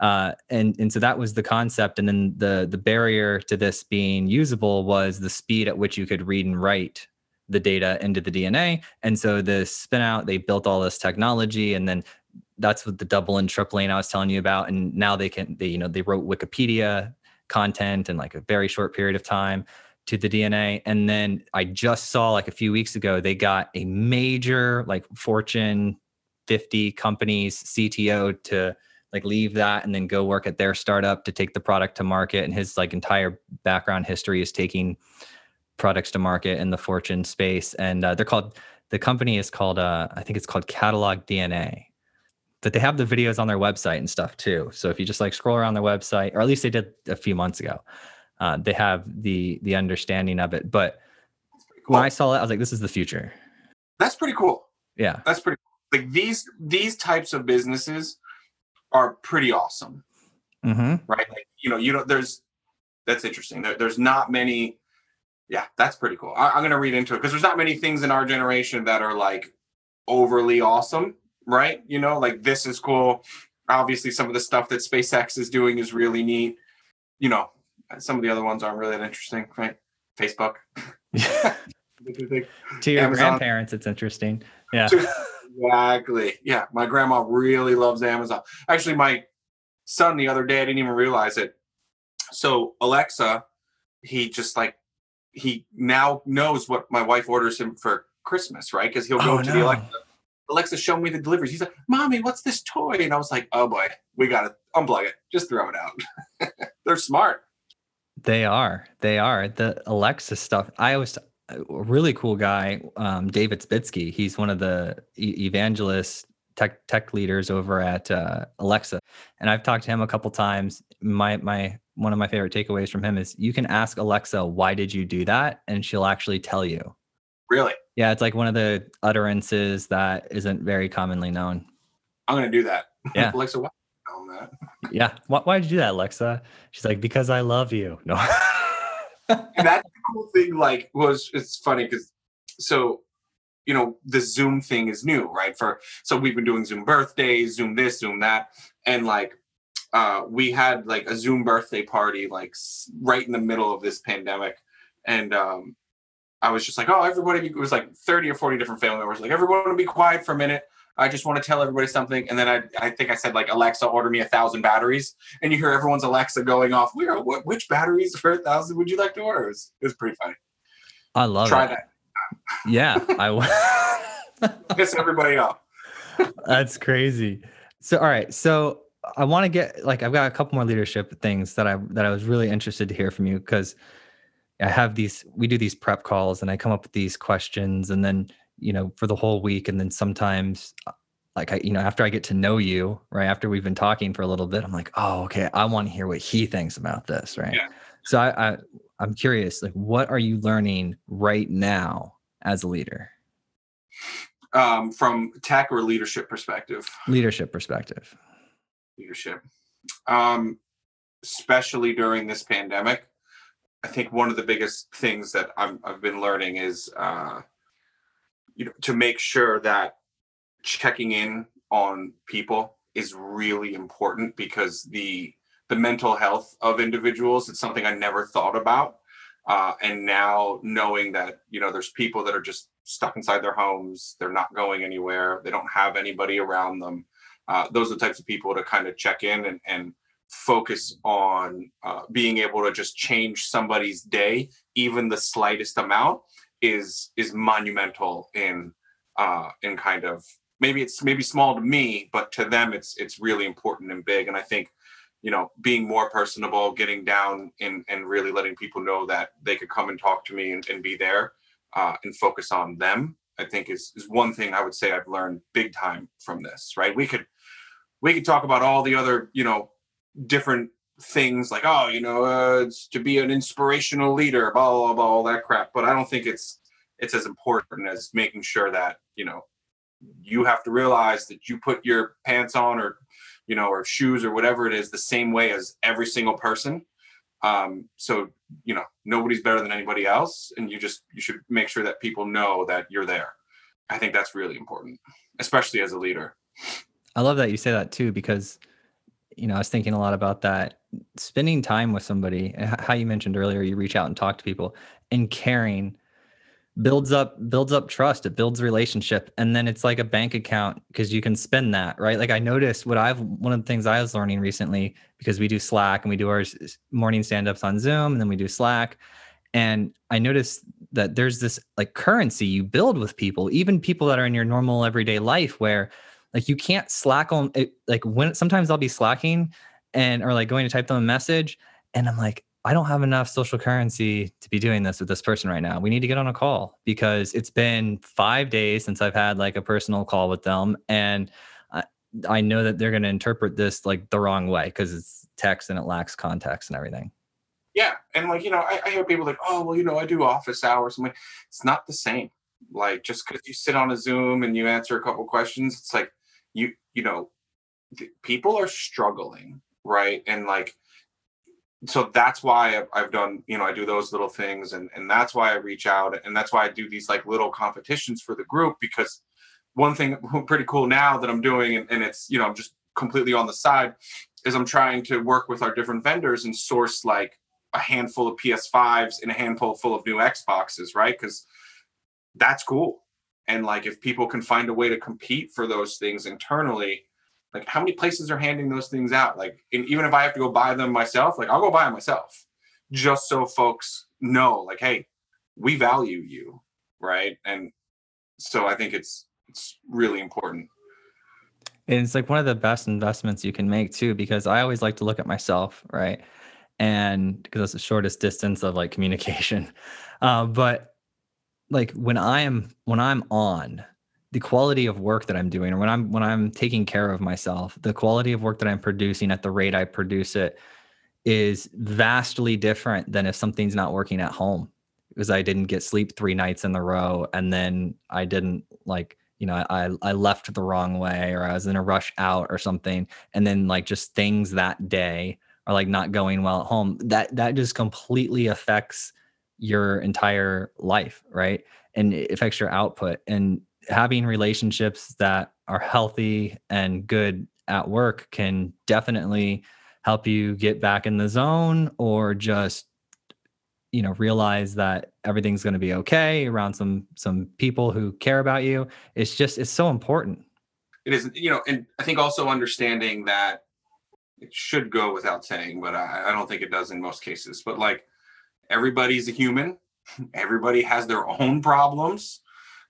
Uh, and and so that was the concept and then the the barrier to this being usable was the speed at which you could read and write the data into the dna and so the spin out they built all this technology and then that's what the double and tripling I was telling you about. And now they can, they, you know, they wrote Wikipedia content in like a very short period of time to the DNA. And then I just saw like a few weeks ago, they got a major like Fortune 50 companies CTO to like leave that and then go work at their startup to take the product to market. And his like entire background history is taking products to market in the Fortune space. And uh, they're called, the company is called, uh, I think it's called Catalog DNA that they have the videos on their website and stuff too. So if you just like scroll around their website, or at least they did a few months ago, uh, they have the the understanding of it. But cool. when I saw it, I was like, this is the future. That's pretty cool. Yeah. That's pretty Cool. like these these types of businesses are pretty awesome. Mm-hmm. right? Like you know, you know, there's that's interesting. There, there's not many. Yeah, that's pretty cool. I, I'm gonna read into it because there's not many things in our generation that are like overly awesome, right? You know, like this is cool. Obviously, some of the stuff that SpaceX is doing is really neat. You know, some of the other ones aren't really that interesting, right? Facebook. <laughs> to your Amazon. grandparents, it's interesting. Yeah. <laughs> exactly. Yeah, my grandma really loves Amazon. Actually, my son the other day, I didn't even realize it. So Alexa, he just like he now knows what my wife orders him for Christmas, right? Because he'll go Oh, to the. Alexa. Alexa, show me the deliveries. He's like, "Mommy, what's this toy?" And I was like, "Oh boy, we gotta unplug it. Just throw it out." <laughs> They're smart. They are. They are. The Alexa stuff. I was a really cool guy, um, David Isbitski. He's one of the e- evangelist tech tech leaders over at uh, Alexa, and I've talked to him a couple times. My my one of my favorite takeaways from him is you can ask Alexa, "Why did you do that?" and she'll actually tell you. Really, Yeah, it's like one of the utterances that isn't very commonly known. I'm gonna do that. <laughs> Yeah. Alexa, what? That. Yeah. Why, why'd you do that, Alexa? She's like, because I love you. No. <laughs> and that's the cool thing like was it's funny because so you know the zoom thing is new right for so we've been doing zoom birthdays zoom this zoom that and like uh we had like a zoom birthday party like s- right in the middle of this pandemic and um i was just like oh everybody it was like 30 or 40 different family members like everyone be quiet for a minute i just want to tell everybody something and then i i think i said like alexa order me a thousand batteries and you hear everyone's Alexa going off. We are what? Which batteries for a thousand would you like to order? It was, it was pretty funny. I love Try it. that. Yeah. I w- <laughs> Piss everybody off. <laughs> That's crazy. So all right. So I want to get like I've got a couple more leadership things that I that I was really interested to hear from you because I have these we do these prep calls and I come up with these questions and then you know for the whole week and then sometimes uh, like I you know after I get to know you right after we've been talking for a little bit I'm like oh okay I want to hear what he thinks about this right? Yeah. so I, I I'm curious like what are you learning right now as a leader? Um, from tech or leadership perspective, leadership perspective. Leadership, um, especially during this pandemic, I think one of the biggest things that I'm, I've been learning is, uh, you know, to make sure that checking in on people is really important because the the mental health of individuals it's something I never thought about. Uh, and now knowing that you know there's people that are just stuck inside their homes, they're not going anywhere, they don't have anybody around them. Uh, those are the types of people to kind of check in and, and focus on uh, being able to just change somebody's day, even the slightest amount, is is monumental in uh, in kind of maybe it's maybe small to me, but to them it's it's really important and big. And I think you know being more personable, getting down and and really letting people know that they could come and talk to me and, and be there uh, and focus on them. I think is is one thing I would say I've learned big time from this. Right, we could we could talk about all the other you know different things like oh you know uh, to be an inspirational leader blah, blah blah all that crap. But i don't think it's it's as important as making sure that you know you have to realize that you put your pants on or you know or shoes or whatever it is the same way as every single person. Um so you know nobody's better than anybody else and you just you should make sure that people know that you're there. I think that's really important especially as a leader. I love that you say that too, because you know I was thinking a lot about that. Spending time with somebody, how you mentioned earlier, you reach out and talk to people, and caring builds up builds up trust. It builds relationship, and then it's like a bank account because you can spend that, right? Like I noticed what I've one of the things I was learning recently because we do Slack and we do our morning stand ups on Zoom, and then we do Slack, and I noticed that there's this like currency you build with people, even people that are in your normal everyday life, where like you can't slack on it like when sometimes i'll be slacking and or like going to type them a message and i'm like i don't have enough social currency to be doing this with this person right now we need to get on a call because it's been five days since i've had like a personal call with them and i, I know that they're going to interpret this like the wrong way because it's text and it lacks context and everything Yeah, and like you know, I, I hear people like, "Oh, well, you know, I do office hours." I'm like, it's not the same. Like just because you sit on a Zoom and you answer a couple questions, it's like you you know, people are struggling, right? And like, so that's why I've, I've done, you know, I do those little things, and and that's why I reach out, and that's why I do these like little competitions for the group because one thing <laughs> pretty cool now that I'm doing, and, and it's you know, I'm just completely on the side, is I'm trying to work with our different vendors and source like a handful of PS5s and a handful full of new Xboxes, right? Because that's cool. And like if people can find a way to compete for those things internally, like how many places are handing those things out? Like even if I have to go buy them myself, like I'll go buy them myself, just so folks know, like, hey, we value you, right? And so I think it's it's really important. And it's like one of the best investments you can make too, because I always like to look at myself, right? And because it's the shortest distance of like communication. <laughs> Uh, but like when I am when I'm on the quality of work that I'm doing, or when I'm when I'm taking care of myself, the quality of work that I'm producing at the rate I produce it is vastly different than if something's not working at home. Because I didn't get sleep three nights in a row and then I didn't like you know I I left the wrong way or I was in a rush out or something and then like just things that day are like not going well at home. That that just completely affects your entire life right? And it affects your output. And having relationships that are healthy and good at work can definitely help you get back in the zone or just you know realize that everything's going to be okay around some some people who care about you. It's just it's so important. It is you know and i think also understanding that it should go without saying but I, I don't think it does in most cases. But like everybody's a human everybody has their own problems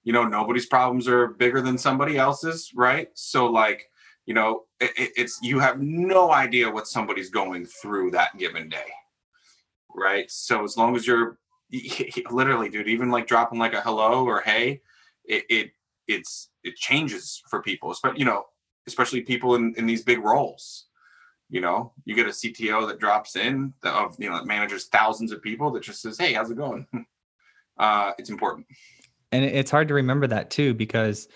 you know nobody's problems are bigger than somebody else's right so like you know it, it's you have no idea what somebody's going through that given day right? So as long as you're <laughs> literally, dude, even like dropping like a hello or hey, it, it it's it changes for people, especially you know, especially people in in these big roles. You know, you get a CTO that drops in of you know that manages thousands of people that just says, "Hey, how's it going?" <laughs> Uh, it's important, and it's hard to remember that too because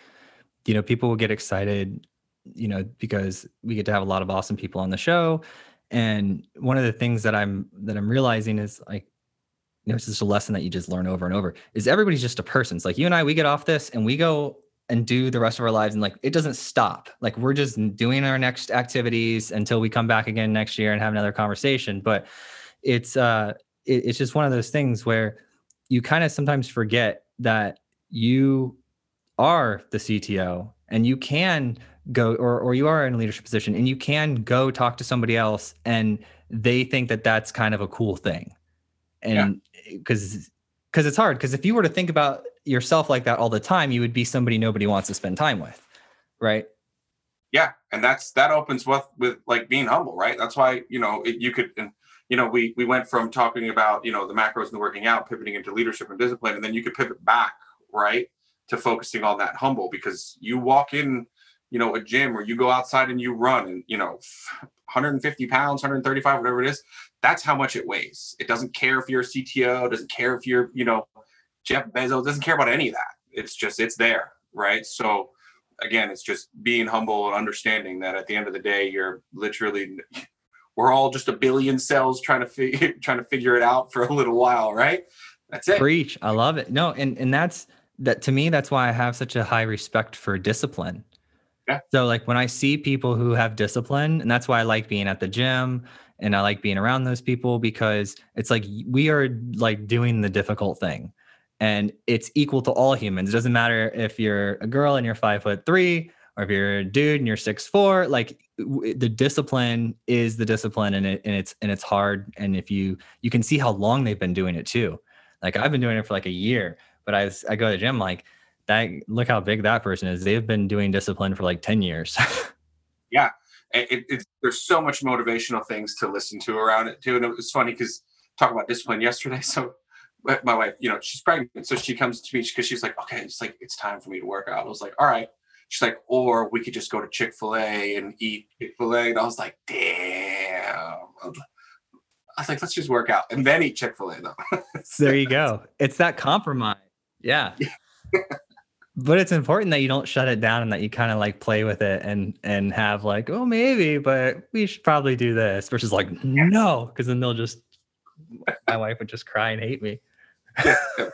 you know people will get excited you know because we get to have a lot of awesome people on the show. And one of the things that i'm that i'm realizing is like you know it's just a lesson that you just learn over and over is everybody's just a person. It's like you and i we get off this and we go and do the rest of our lives and like it doesn't stop. Like we're just doing our next activities until we come back again next year and have another conversation. But it's uh it, it's just one of those things where you kind of sometimes forget that you are the cto and you can go or or you are in a leadership position and you can go talk to somebody else and they think that that's kind of a cool thing. And because yeah. because it's hard because if you were to think about yourself like that all the time you would be somebody nobody wants to spend time with right? Yeah and that's that opens with with like being humble right? That's why you know it, you could and you know we we went from talking about you know the macros and the working out pivoting into leadership and discipline and then you could pivot back right to focusing on that humble because you walk in you know a gym or you go outside and you run and you know <sighs> 150 pounds 135 whatever it is that's how much it weighs. It doesn't care if you're a cto doesn't care if you're you know jeff bezos doesn't care about any of that. It's just it's there right? So again it's just being humble and understanding that at the end of the day you're literally we're all just a billion cells trying to figure <laughs> trying to figure it out for a little while right? That's it. Preach. I love it. No and and that's that to me that's why i have such a high respect for discipline. Yeah. So like when I see people who have discipline, and that's why I like being at the gym and I like being around those people because it's like we are like doing the difficult thing. And it's equal to all humans. It doesn't matter if you're a girl and you're five foot three, or if you're a dude and you're six four. Like the discipline is the discipline, and it and it's and it's hard. And if you you can see how long they've been doing it too. Like I've been doing it for like a year, but I I go to the gym like that look how big that person is. They've been doing discipline for like 10 years. <laughs> yeah. It, it, there's so much motivational things to listen to around it too. And it was funny because talk about discipline yesterday. <laughs> So my wife, you know, she's pregnant. So she comes to me because she's like, okay, it's like, it's time for me to work out. I was like, all right. She's like, or we could just go to Chick-fil-A and eat Chick-fil-A. And I was like, damn. I was like, let's just work out and then eat Chick-fil-A though. <laughs> there you go. It's that compromise. Yeah. but it's important that you don't shut it down and that you kind of like play with it and and have like oh maybe but we should probably do this versus like no because then they'll just my wife would just cry and hate me <laughs>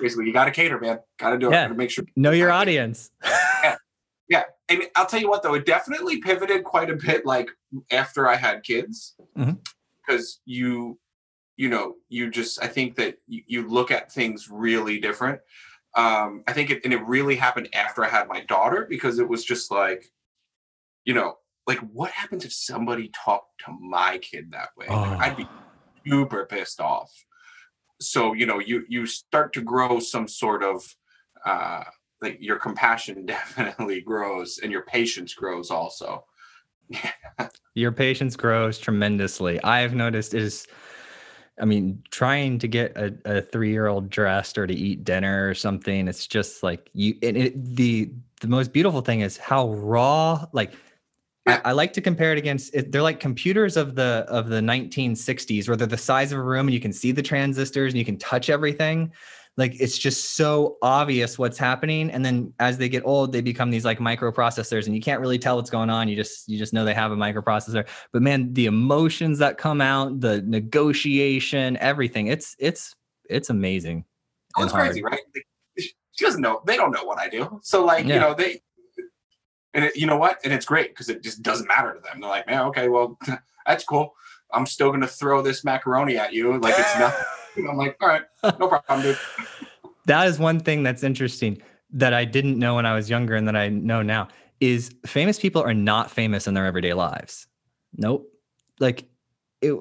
basically you gotta cater man. Gotta do it. Yeah. gotta make sure know your audience. Yeah. <laughs> Yeah. And i'll tell you what though it definitely pivoted quite a bit like after i had kids. Because mm-hmm. you you know you just i think that you, you look at things really different. Um, I think it, and it really happened after I had my daughter because it was just like, you know, like what happens if somebody talked to my kid that way? Like, I'd be super pissed off. So you know, you you start to grow some sort of uh, like your compassion <laughs> definitely grows and your patience grows also. <laughs> Your patience grows tremendously. I've noticed is I mean, trying to get a, a three year old dressed or to eat dinner or something, it's just like you and it, the the most beautiful thing is how raw like I, I like to compare it against it, they're like computers of the of the 1960s where they're the size of a room and you can see the transistors and you can touch everything. Like it's just so obvious what's happening. And then as they get old they become these like microprocessors and you can't really tell what's going on. You just you just know they have a microprocessor. But man the emotions that come out the negotiation everything it's it's it's amazing oh, it's crazy right? She doesn't know they don't know what i do. So like yeah. you know they and it, you know what and it's great because it just doesn't matter to them they're like man okay well <laughs> that's cool i'm still gonna throw this macaroni at you like it's nothing <laughs> I'm like, all right, no problem, dude. <laughs> that is one thing that's interesting that I didn't know when I was younger and that I know now is famous people are not famous in their everyday lives. Nope. Like it,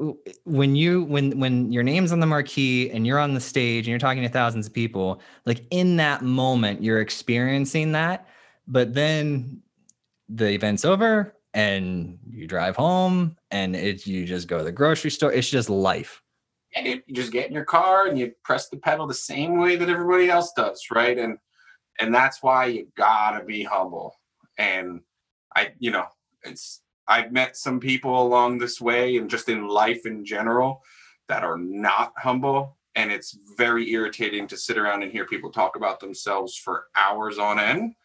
when you when when your name's on the marquee and you're on the stage and you're talking to thousands of people, like in that moment you're experiencing that, but then the event's over and you drive home and it you just go to the grocery store. It's just life and you, just get in your car and you press the pedal the same way that everybody else does, right? And and that's why you gotta be humble. And I, you know, it's I've met some people along this way and just in life in general that are not humble. And it's very irritating to sit around and hear people talk about themselves for hours on end.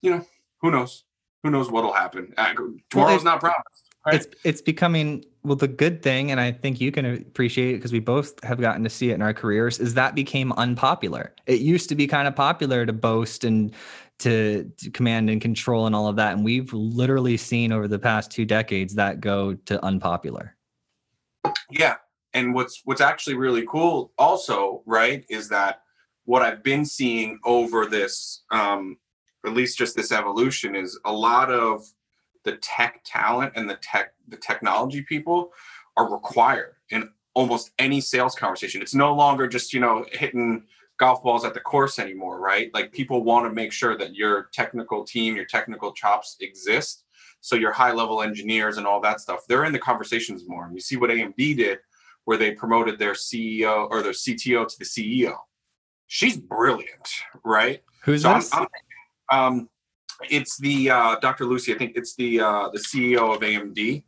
You know, who knows? Who knows what'll happen? Uh, tomorrow's not promised. Right? It's it's becoming well the good thing, and I think you can appreciate it because we both have gotten to see it in our careers. Is that became unpopular? It used to be kind of popular to boast and to, to command and control and all of that, and we've literally seen over the past two decades that go to unpopular. Yeah, and what's what's actually really cool also, right, is that what I've been seeing over this, um, at least just this evolution, is a lot of the tech talent and the tech the technology people are required in almost any sales conversation. It's no longer just, you know, hitting golf balls at the course anymore, right? Like people want to make sure that your technical team, your technical chops exist. So your high level engineers and all that stuff, they're in the conversations more. And you see what AMD did where they promoted their CEO or their CTO to the CEO. She's brilliant, right? Who's so this? I'm, I'm, um, it's the uh, Dr. Lucy. I think it's the uh, the CEO of AMD.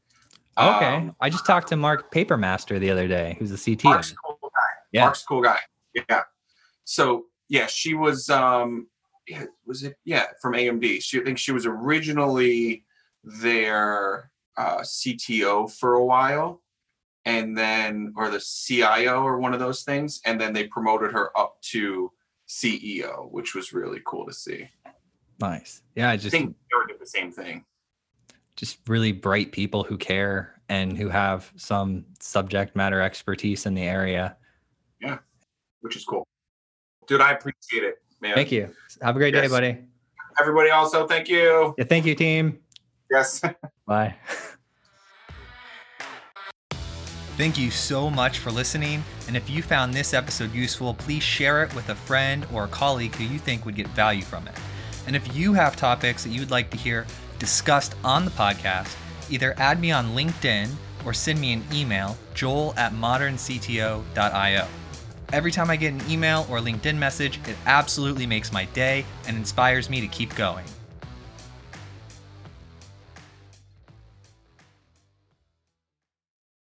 Okay, um, I just talked to Mark Papermaster the other day, who's the CTO. Mark's cool guy. Yeah. Mark's cool guy. Yeah. So yeah, she was. um yeah, Was it? Yeah, from AMD. She I think she was originally their uh, CTO for a while, and then or the CIO or one of those things, and then they promoted her up to CEO, which was really cool to see. Nice. Yeah, I just I think they did the same thing. Just really bright people who care and who have some subject matter expertise in the area. Yeah, which is cool. Dude, I appreciate it, man. Thank you. Have a great yes. day, buddy. Everybody also, thank you. Yeah, thank you, team. Yes. <laughs> Bye. Thank you so much for listening. And if you found this episode useful, please share it with a friend or a colleague who you think would get value from it. And if you have topics that you would like to hear discussed on the podcast, either add me on LinkedIn or send me an email, joel at moderncto.io. Every time I get an email or LinkedIn message, it absolutely makes my day and inspires me to keep going.